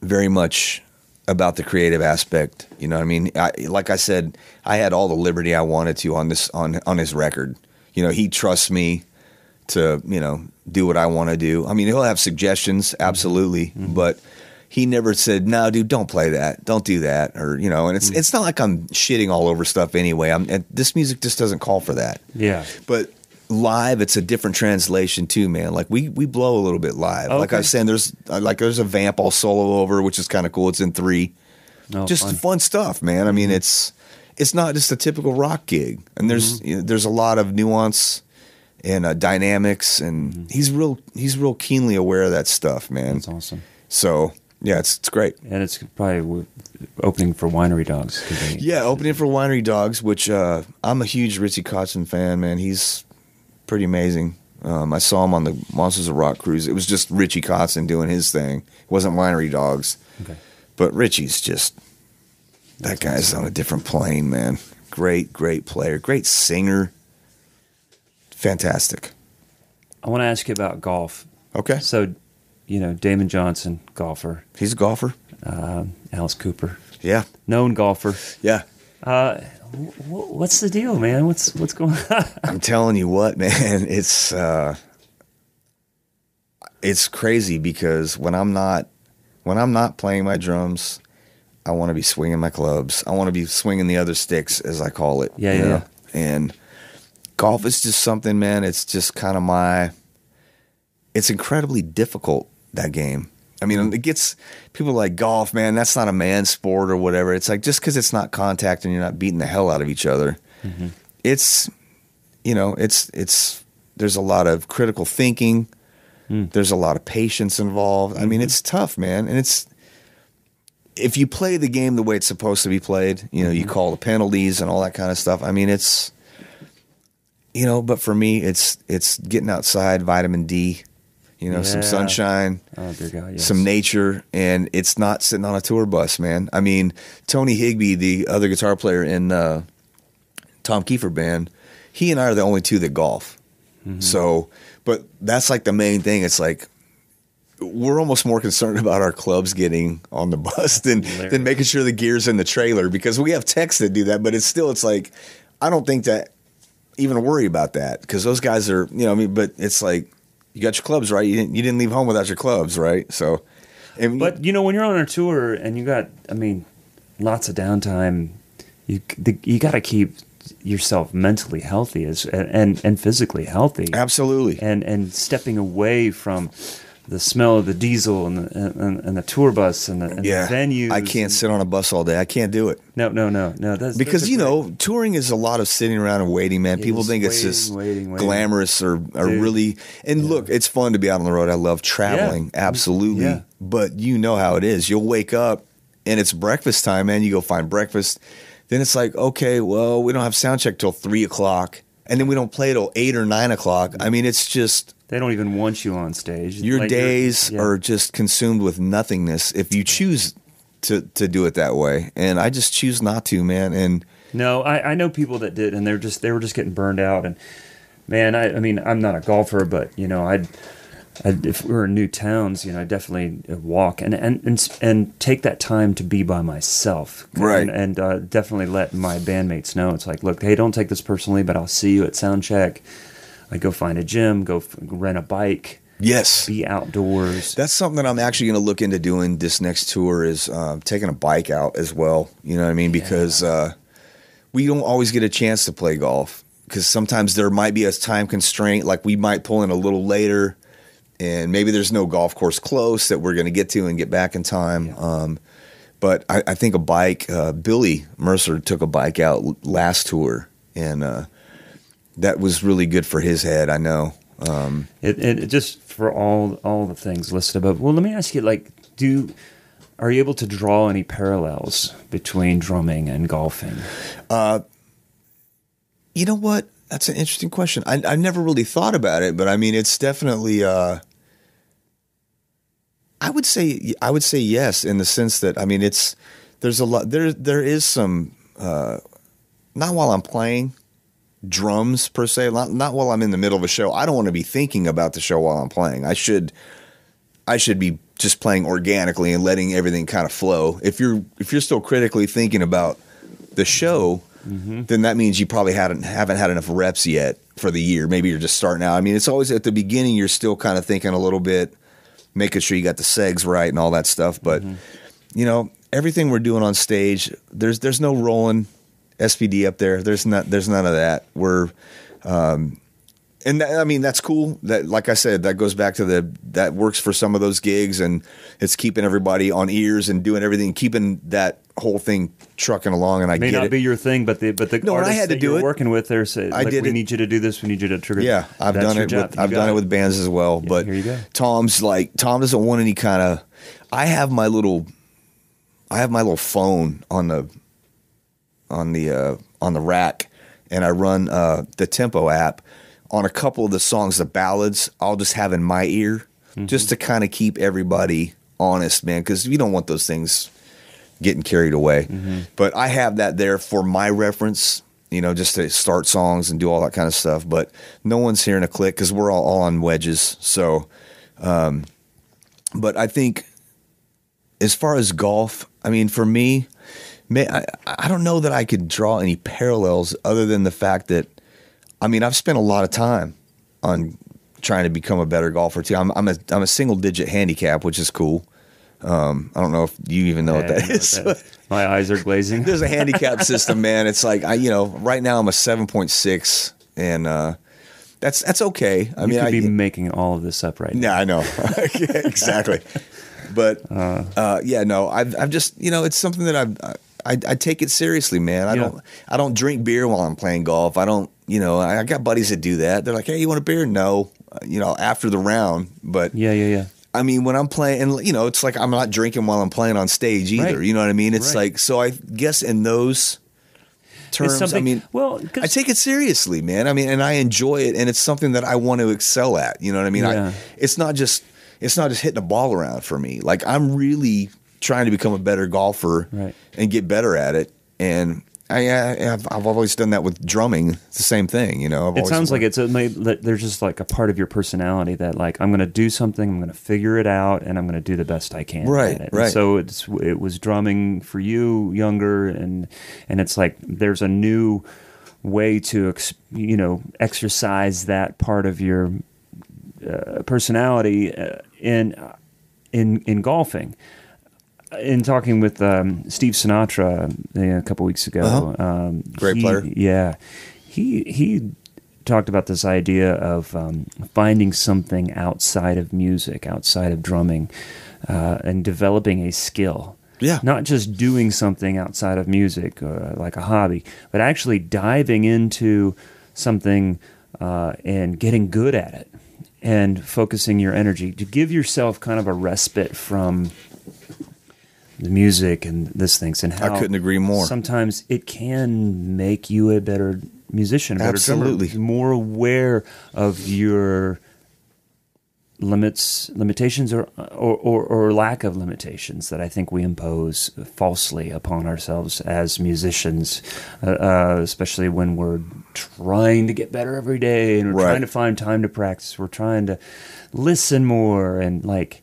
very much about the creative aspect. You know what I mean? I, like I said, I had all the liberty I wanted to on this on on his record. You know, he trusts me to you know do what I want to do. I mean, he'll have suggestions, mm-hmm. absolutely, mm-hmm. but he never said, "No, dude, don't play that, don't do that," or you know. And it's it's not like I'm shitting all over stuff anyway. I'm and this music just doesn't call for that. Yeah. But live, it's a different translation too, man. Like we we blow a little bit live. Like I was saying, there's uh, like there's a vamp all solo over, which is kind of cool. It's in three just fun. fun. stuff, man. I mean, it's it's not just a typical rock gig, and there's Mm-hmm. you know, there's a lot of nuance and uh, dynamics, and he's real he's real keenly aware of that stuff, man. Mm-hmm. That's awesome. So yeah, it's it's great. And it's probably opening for winery Dogs. Yeah, opening for Winery Dogs, which uh, I'm a huge Richie Kotzen fan, man. He's pretty amazing. Um, I saw him on the Monsters of Rock cruise. It was just Richie Kotzen doing his thing. It wasn't Winery Dogs. Okay. But Richie's just that guy's on a different plane, man. Great, great player, great singer. Fantastic. I want to ask you about golf. Okay. So, you know, Damon Johnson, golfer. He's a golfer. Um, Alice Cooper, Yeah. known golfer. Yeah. Uh, w- w- what's the deal, man? What's what's going on? I'm telling you what, man, it's uh it's crazy because when I'm not when I'm not playing my drums, I want to be swinging my clubs. I want to be swinging the other sticks as I call it. Yeah, yeah, know? yeah. And golf is just something, man, it's just kind of my it's incredibly difficult that game. I mean, it gets people like golf, man. That's not a man sport or whatever. It's like just because it's not contact and you're not beating the hell out of each other, mm-hmm. it's you know, it's it's there's a lot of critical thinking. Mm. There's a lot of patience involved. I mean, mm-hmm. it's tough, man, and it's if you play the game the way it's supposed to be played, you know, you mm-hmm. call the penalties and all that kind of stuff. I mean, it's you know, but for me, it's it's getting outside, vitamin D, you know, some sunshine, oh, dear God, yes. some nature, and it's not sitting on a tour bus, man. I mean, Tony Higbee, the other guitar player in uh, Tom Keifer band, he and I are the only two that golf. So, but that's like the main thing. It's like we're almost more concerned about our clubs getting on the bus than than making sure the gear's in the trailer because we have techs that do that. But it's still, it's like I don't think that even worry about that because those guys are, you know, I mean, but it's like you got your clubs right. You didn't, you didn't leave home without your clubs, right? So, But you know, when you're on a tour and you got, I mean, lots of downtime, you the, you got to keep yourself mentally healthy as and and physically healthy. absolutely, and and stepping away from the smell of the diesel and the and, and the tour bus and the, and yeah. the venues. I can't sit on a bus all day. I can't do it No, no, no, no. That's because are you great. know touring is a lot of sitting around and waiting. Man, Yeah, people think it's just waiting, waiting. glamorous or, or Dude. really. And look, it's fun to be out on the road. I love traveling, absolutely. Yeah. But you know how it is. You'll wake up and it's breakfast time, man. You go find breakfast. Then it's like, okay, well, we don't have sound check till three o'clock, and then we don't play till eight or nine o'clock. I mean, it's just they don't even want you on stage. your Like, days yeah. are just consumed with nothingness if you choose to to do it that way. And I just choose not to, man. And No, I, I know people that did, and they're just they were just getting burned out. And man, I, I mean, I'm not a golfer, but you know, I'd if we were in new towns, you know, I definitely walk and and and, and take that time to be by myself, Right. And, and uh, definitely let my bandmates know. It's like, look, hey, don't take this personally, but I'll see you at sound check. I go find a gym, go f- rent a bike, Yes. be outdoors. That's something that I'm actually going to look into doing this next tour is um, taking a bike out as well. You know what I mean? Because uh, we don't always get a chance to play golf because sometimes there might be a time constraint. Like we might pull in a little later, and maybe there's no golf course close that we're going to get to and get back in time. Um, but I, I think a bike. Uh, Billy Mercer took a bike out last tour, and uh, that was really good for his head. I know. Um, It, it, just for all all the things listed above. Well, let me ask you, like, do are you able to draw any parallels between drumming and golfing? You know what? That's an interesting question. I I never really thought about it, but I mean, it's definitely. Uh, I would say I would say yes in the sense that I mean it's there's a lot there there is some uh, not while I'm playing drums per se not, not while I'm in the middle of a show. I don't want to be thinking about the show while I'm playing. I should I should be just playing organically and letting everything kind of flow. If you're if you're still critically thinking about the show then that means you probably hadn't haven't had enough reps yet for the year. Maybe you're just starting out. I mean it's always at the beginning you're still kind of thinking a little bit making sure you got the segs right and all that stuff. But you know, everything we're doing on stage, there's there's no Roland SPD up there. There's not there's none of that. We're um and that, I mean that's cool. That like I said, that goes back to the that works for some of those gigs, and it's keeping everybody on ears and doing everything, keeping that whole thing trucking along. And I May not it. be your thing, but the but the No, I had to do it. working with, they're I like, did we it. need you to do this. We need you to trigger. Yeah, I've That's done it. job. With, I've done it with bands as well. Yeah, but here you go. Tom's like Tom doesn't want any kind of. I have my little, I have my little phone on the, on the uh, on the rack, and I run uh, the tempo app on a couple of the songs, the ballads. I'll just have in my ear, Mm-hmm. just to kind of keep everybody honest, man, because you don't want those things getting carried away. Mm-hmm. But I have that there for my reference, you know, just to start songs and do all that kind of stuff. But no one's hearing a click because we're all, all on wedges. So, um, but I think as far as golf, I mean, for me, man, I, I don't know that I could draw any parallels other than the fact that, I mean, I've spent a lot of time on trying to become a better golfer too. I'm, I'm a I'm a single digit handicap, which is cool. Um, I don't know if you even know what Yeah, I that is. what that is. My eyes are glazing. There's a handicap system, man. It's like I, you know, right now I'm a seven point six, and uh, that's that's okay. I you mean, could I, be making all of this up right now. yeah, I know exactly. But uh, yeah, no, I've I've just you know, it's something that I've. I, I take it seriously, man. I Yeah. don't. I don't drink beer while I'm playing golf. I don't. You know, I, I got buddies that do that. They're like, "Hey, you want a beer?" No. Uh, you know, after the round. But Yeah, yeah, yeah. I mean, when I'm playing, and you know, it's like I'm not drinking while I'm playing on stage either. Right. You know what I mean? It's Right. like so. I guess in those terms, I mean, well, I take it seriously, man. I mean, and I enjoy it, and it's something that I want to excel at. You know what I mean? Yeah. I, it's not just it's not just hitting a ball around for me. Like I'm really trying to become a better golfer Right. and get better at it. And I, have I've always done that with drumming. It's the same thing, you know. I've It sounds like it's a, there's just like a part of your personality that like I'm going to do something, I'm going to figure it out, and I'm going to do the best I can. Right, at it. And right. so it's it was drumming for you younger, and and it's like there's a new way to ex, you know exercise that part of your uh, personality uh, in in in golfing. In talking with um, Steve Sinatra uh, a couple weeks ago, Uh-huh. um, Great he- player. Yeah, he he talked about this idea of um, finding something outside of music, outside of drumming, uh, and developing a skill. Yeah. not just doing something outside of music, uh, like a hobby, but actually diving into something uh, and getting good at it, and focusing your energy to give yourself kind of a respite from the music and this things and how I couldn't agree more. Sometimes it can make you a better musician, a better drummer, Absolutely. more aware of your limits limitations or, or or or lack of limitations that I think we impose falsely upon ourselves as musicians, uh, uh, especially when we're trying to get better every day and we're Right. trying to find time to practice. We're trying to listen more and like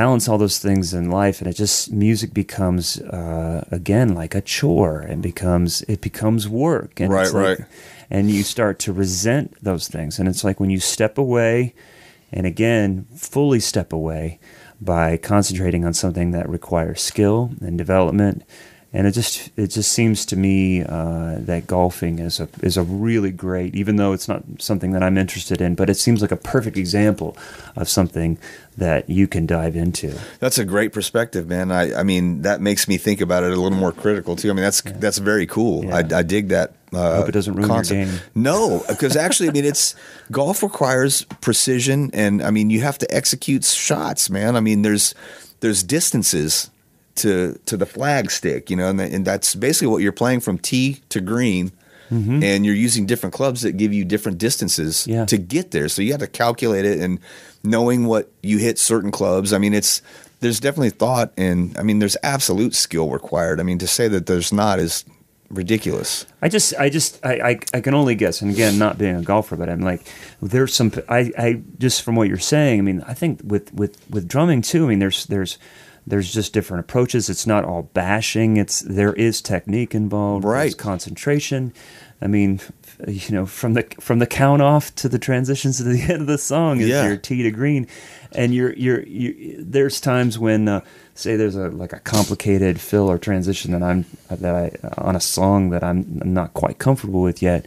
balance all those things in life and it just music becomes uh, again like a chore and becomes it becomes work and Right, like- right. and you start to resent those things and it's like when you step away and again fully step away by concentrating on something that requires skill and development and it just it just seems to me uh, that golfing is a is a really great even though it's not something that I'm interested in but it seems like a perfect example of something that you can dive into That's a great perspective, man. I, I mean, that makes me think about it a little more critical too. I mean, that's that's very cool. Yeah. I, I dig that. Uh, hope it doesn't ruin your game. No, because actually, I mean, it's golf requires precision, and I mean, you have to execute shots, man. I mean, there's there's distances to to the flag stick, you know, and, and that's basically what you're playing from tee to green. Mm-hmm. And you're using different clubs that give you different distances Yeah. to get there. So you have to calculate it and knowing what you hit certain clubs. I mean, it's there's definitely thought and I mean, there's absolute skill required. I mean, to say that there's not is ridiculous. I just, I just, I, I, I can only guess. And again, not being a golfer, but I'm like, there's some. I, I just from what you're saying. I mean, I think with with with drumming too. I mean, there's there's there's just different approaches. It's not all bashing. It's there is technique involved. There's Right. concentration. I mean, you know, from the from the count off to the transitions to the end of the song is Yeah. your tee to green, and you're you're you. There's times when. Uh, Say there's a like a complicated fill or transition that I'm that I on a song that I'm not quite comfortable with yet.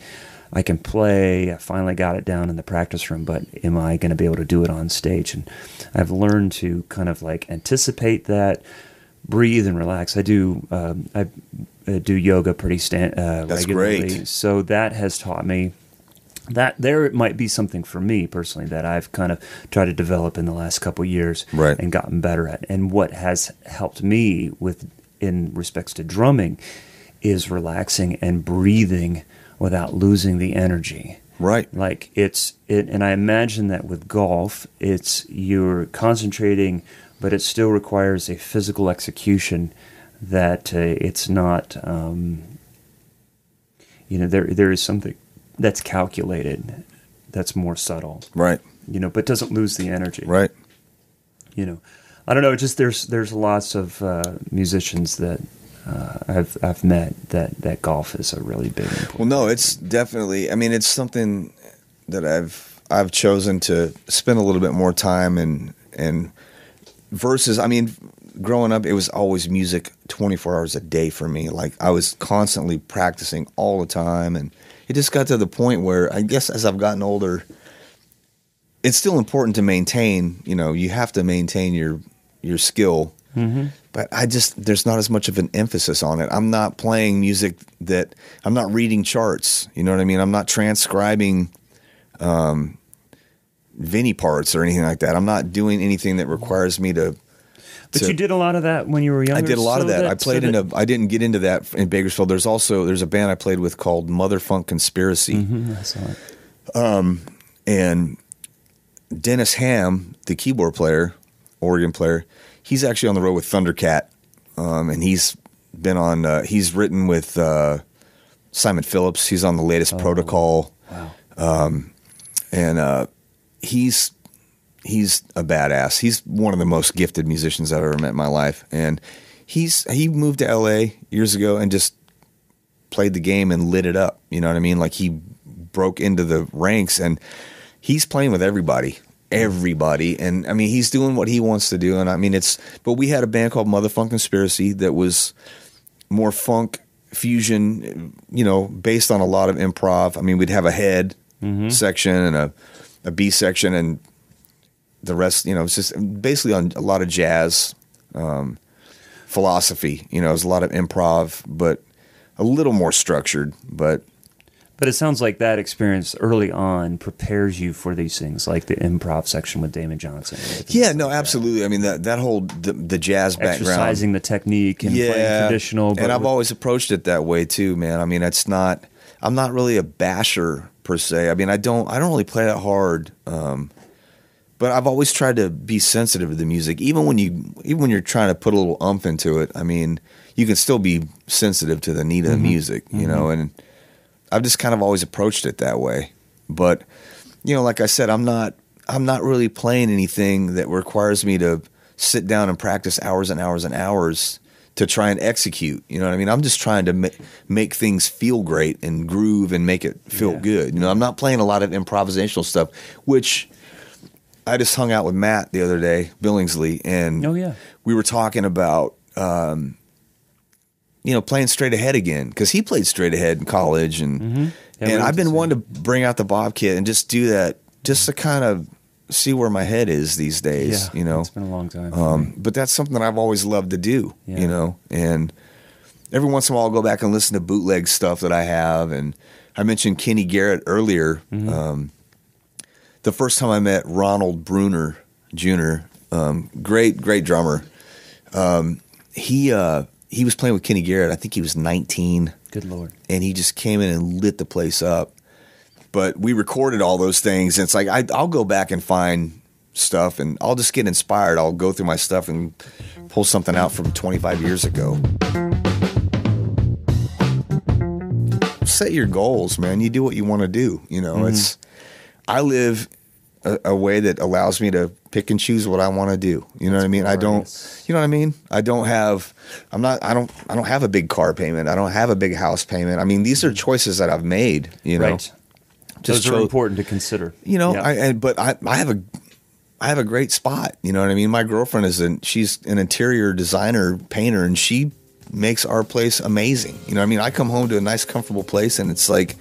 I can play. I finally got it down in the practice room, but am I going to be able to do it on stage? And I've learned to kind of like anticipate that, breathe and relax. I do. Um, I do yoga pretty stand. Uh, That's regularly, great. So that has taught me that there it might be something for me personally that I've kind of tried to develop in the last couple years Right. and gotten better at. And what has helped me with in respects to drumming is relaxing and breathing without losing the energy. Right. Like it's it and I imagine that with golf, it's you're concentrating but it still requires a physical execution that uh, it's not um, you know there there is something that's calculated that's more subtle Right. you know but doesn't lose the energy Right. you know i don't know just there's there's lots of uh, musicians that uh, I've I've met that that golf is a really big Well, no, it's definitely. I mean, it's something that I've I've chosen to spend a little bit more time and and versus. I mean, growing up, it was always music twenty four hours a day for me. Like I was constantly practicing all the time, and it just got to the point where I guess as I've gotten older, it's still important to maintain. You know, you have to maintain your your skill. But I just there's not as much of an emphasis on it. I'm not playing music that I'm not reading charts. You know what I mean? I'm not transcribing um, Vinny parts or anything like that. I'm not doing anything that requires me to. but to- you did a lot of that when you were younger I did a lot so of that. I so played in a. I didn't get into that in Bakersfield. There's also there's a band I played with called Mother Funk Conspiracy. Mhm, I saw it. and Dennis Hamm, the keyboard player, organ player, he's actually on the road with Thundercat, um, and he's been on. Uh, he's written with uh, Simon Phillips. He's on the latest Protocol, wow and uh, he's he's a badass. He's one of the most gifted musicians I've ever met in my life, and he's he moved to L.A. years ago and just played the game and lit it up. You know what I mean? Like he broke into the ranks and he's playing with everybody. Everybody. And I mean he's doing what he wants to do. And I mean it's but we had a band called Mother Funk Conspiracy that was more funk fusion, you know, based on a lot of improv. I mean, we'd have a head section and a a B section and the rest, you know, it's just basically on a lot of jazz um, philosophy. You know, it was a lot of improv, but a little more structured. But But it sounds like that experience early on prepares you for these things, like the improv section with Damon Johnson. yeah, no, absolutely. I mean, that that whole the, the jazz background, Exercising the technique and playing traditional. but and I've with- always approached it that way too, man. I mean, it's not. I'm not really a basher per se. I mean, I don't. I don't really play that hard. Um, but I've always tried to be sensitive to the music, even when you even when you're trying to put a little umph into it. I mean, you can still be sensitive to the need of the music, you know. And I've just kind of always approached it that way. But you know, like I said, I'm not I'm not really playing anything that requires me to sit down and practice hours and hours and hours to try and execute. You know what I mean? I'm just trying to ma- make things feel great and groove and make it feel Yeah. good. You know, I'm not playing a lot of improvisational stuff, which I just hung out with Matt the other day, Billingsley, and Oh, yeah. we were talking about um, you know playing straight ahead again because he played straight ahead in college, and Mm-hmm. Yeah, and I've been wanting to bring out the bop kit and just do that, just to kind of see where my head is these days. Yeah, you know, it's been a long time. um, but that's something that I've always loved to do, Yeah. you know. And every once in a while, I'll go back and listen to bootleg stuff that I have. And I mentioned Kenny Garrett earlier. Mm-hmm. Um, the first time I met Ronald Bruner Jr., um, great, great drummer. Um, he uh, he was playing with Kenny Garrett. I think he was 19 Good lord. and he just came in and lit the place up. But we recorded all those things, and it's like I, I'll go back and find stuff, and I'll just get inspired. I'll go through my stuff and pull something out from 25 years ago. Set your goals, man. You do what you want to do. You know, mm-hmm. it's. I live a, a way that allows me to pick and choose what I want to do. You know what I mean? I don't. You know what I mean? I don't have. I'm not. I don't. I don't have a big car payment. I don't have a big house payment. I mean, these are mm. choices that I've made. You know, Right. Those are cho- important to consider. You know, Yeah. I, and but I, I have a. I have a great spot. You know what I mean? My girlfriend is an she's an interior designer painter, and she makes our place amazing. You know what I mean? I come home to a nice, comfortable place, and it's like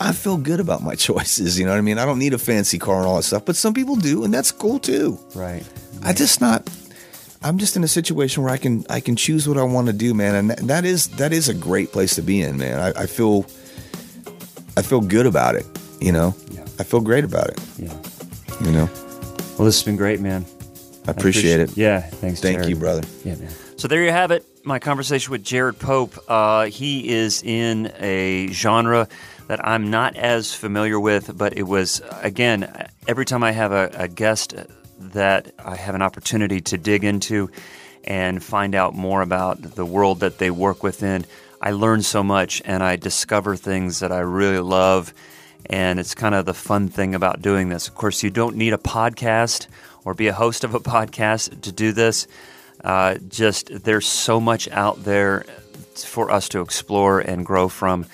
I feel good about my choices. You know what I mean? I don't need a fancy car and all that stuff, but some people do, and that's cool too. right. I just not. I'm just in a situation where I can I can choose what I want to do, man, and that, that is that is a great place to be in, man. I, I feel I feel good about it. You know, Yeah. I feel great about it. Yeah. You know, Well, this has been great, man. I appreciate it. Yeah. Thanks. Thank Jared. you, brother. Yeah, man. So there you have it. My conversation with Jared Pope. Uh, he is in a genre that I'm not as familiar with, but it was again every time I have a, a guest that I have an opportunity to dig into and find out more about the world that they work within. I learn so much and I discover things that I really love. And it's kind of the fun thing about doing this. Of course, you don't need a podcast or be a host of a podcast to do this. Uh, just there's so much out there for us to explore and grow from.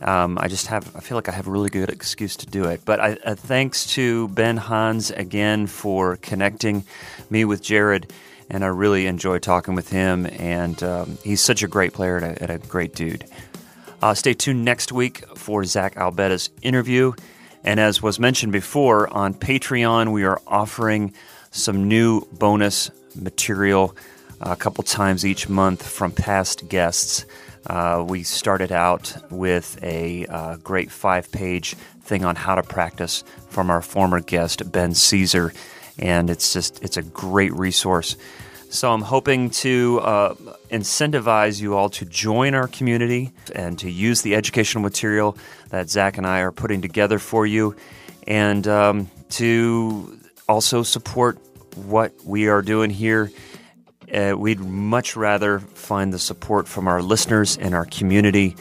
Um, I just have, I feel like I have a really good excuse to do it. But I, uh, thanks to Ben Hans again for connecting me with Jared. And I really enjoy talking with him. And um, he's such a great player and a, and a great dude. Uh, stay tuned next week for Zach Albetta's interview. And as was mentioned before, on Patreon, we are offering some new bonus material a couple times each month from past guests. Uh, we started out with a uh, great five page thing on how to practice from our former guest, Ben Sesar. And it's just, it's a great resource. So I'm hoping to uh, incentivize you all to join our community and to use the educational material that Zach and I are putting together for you, and um, to also support what we are doing here. Uh, we'd much rather find the support from our listeners and our community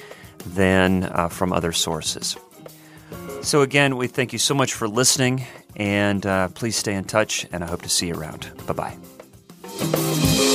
than uh, from other sources. So, again, we thank you so much for listening, and uh, please stay in touch, and I hope to see you around. Bye bye.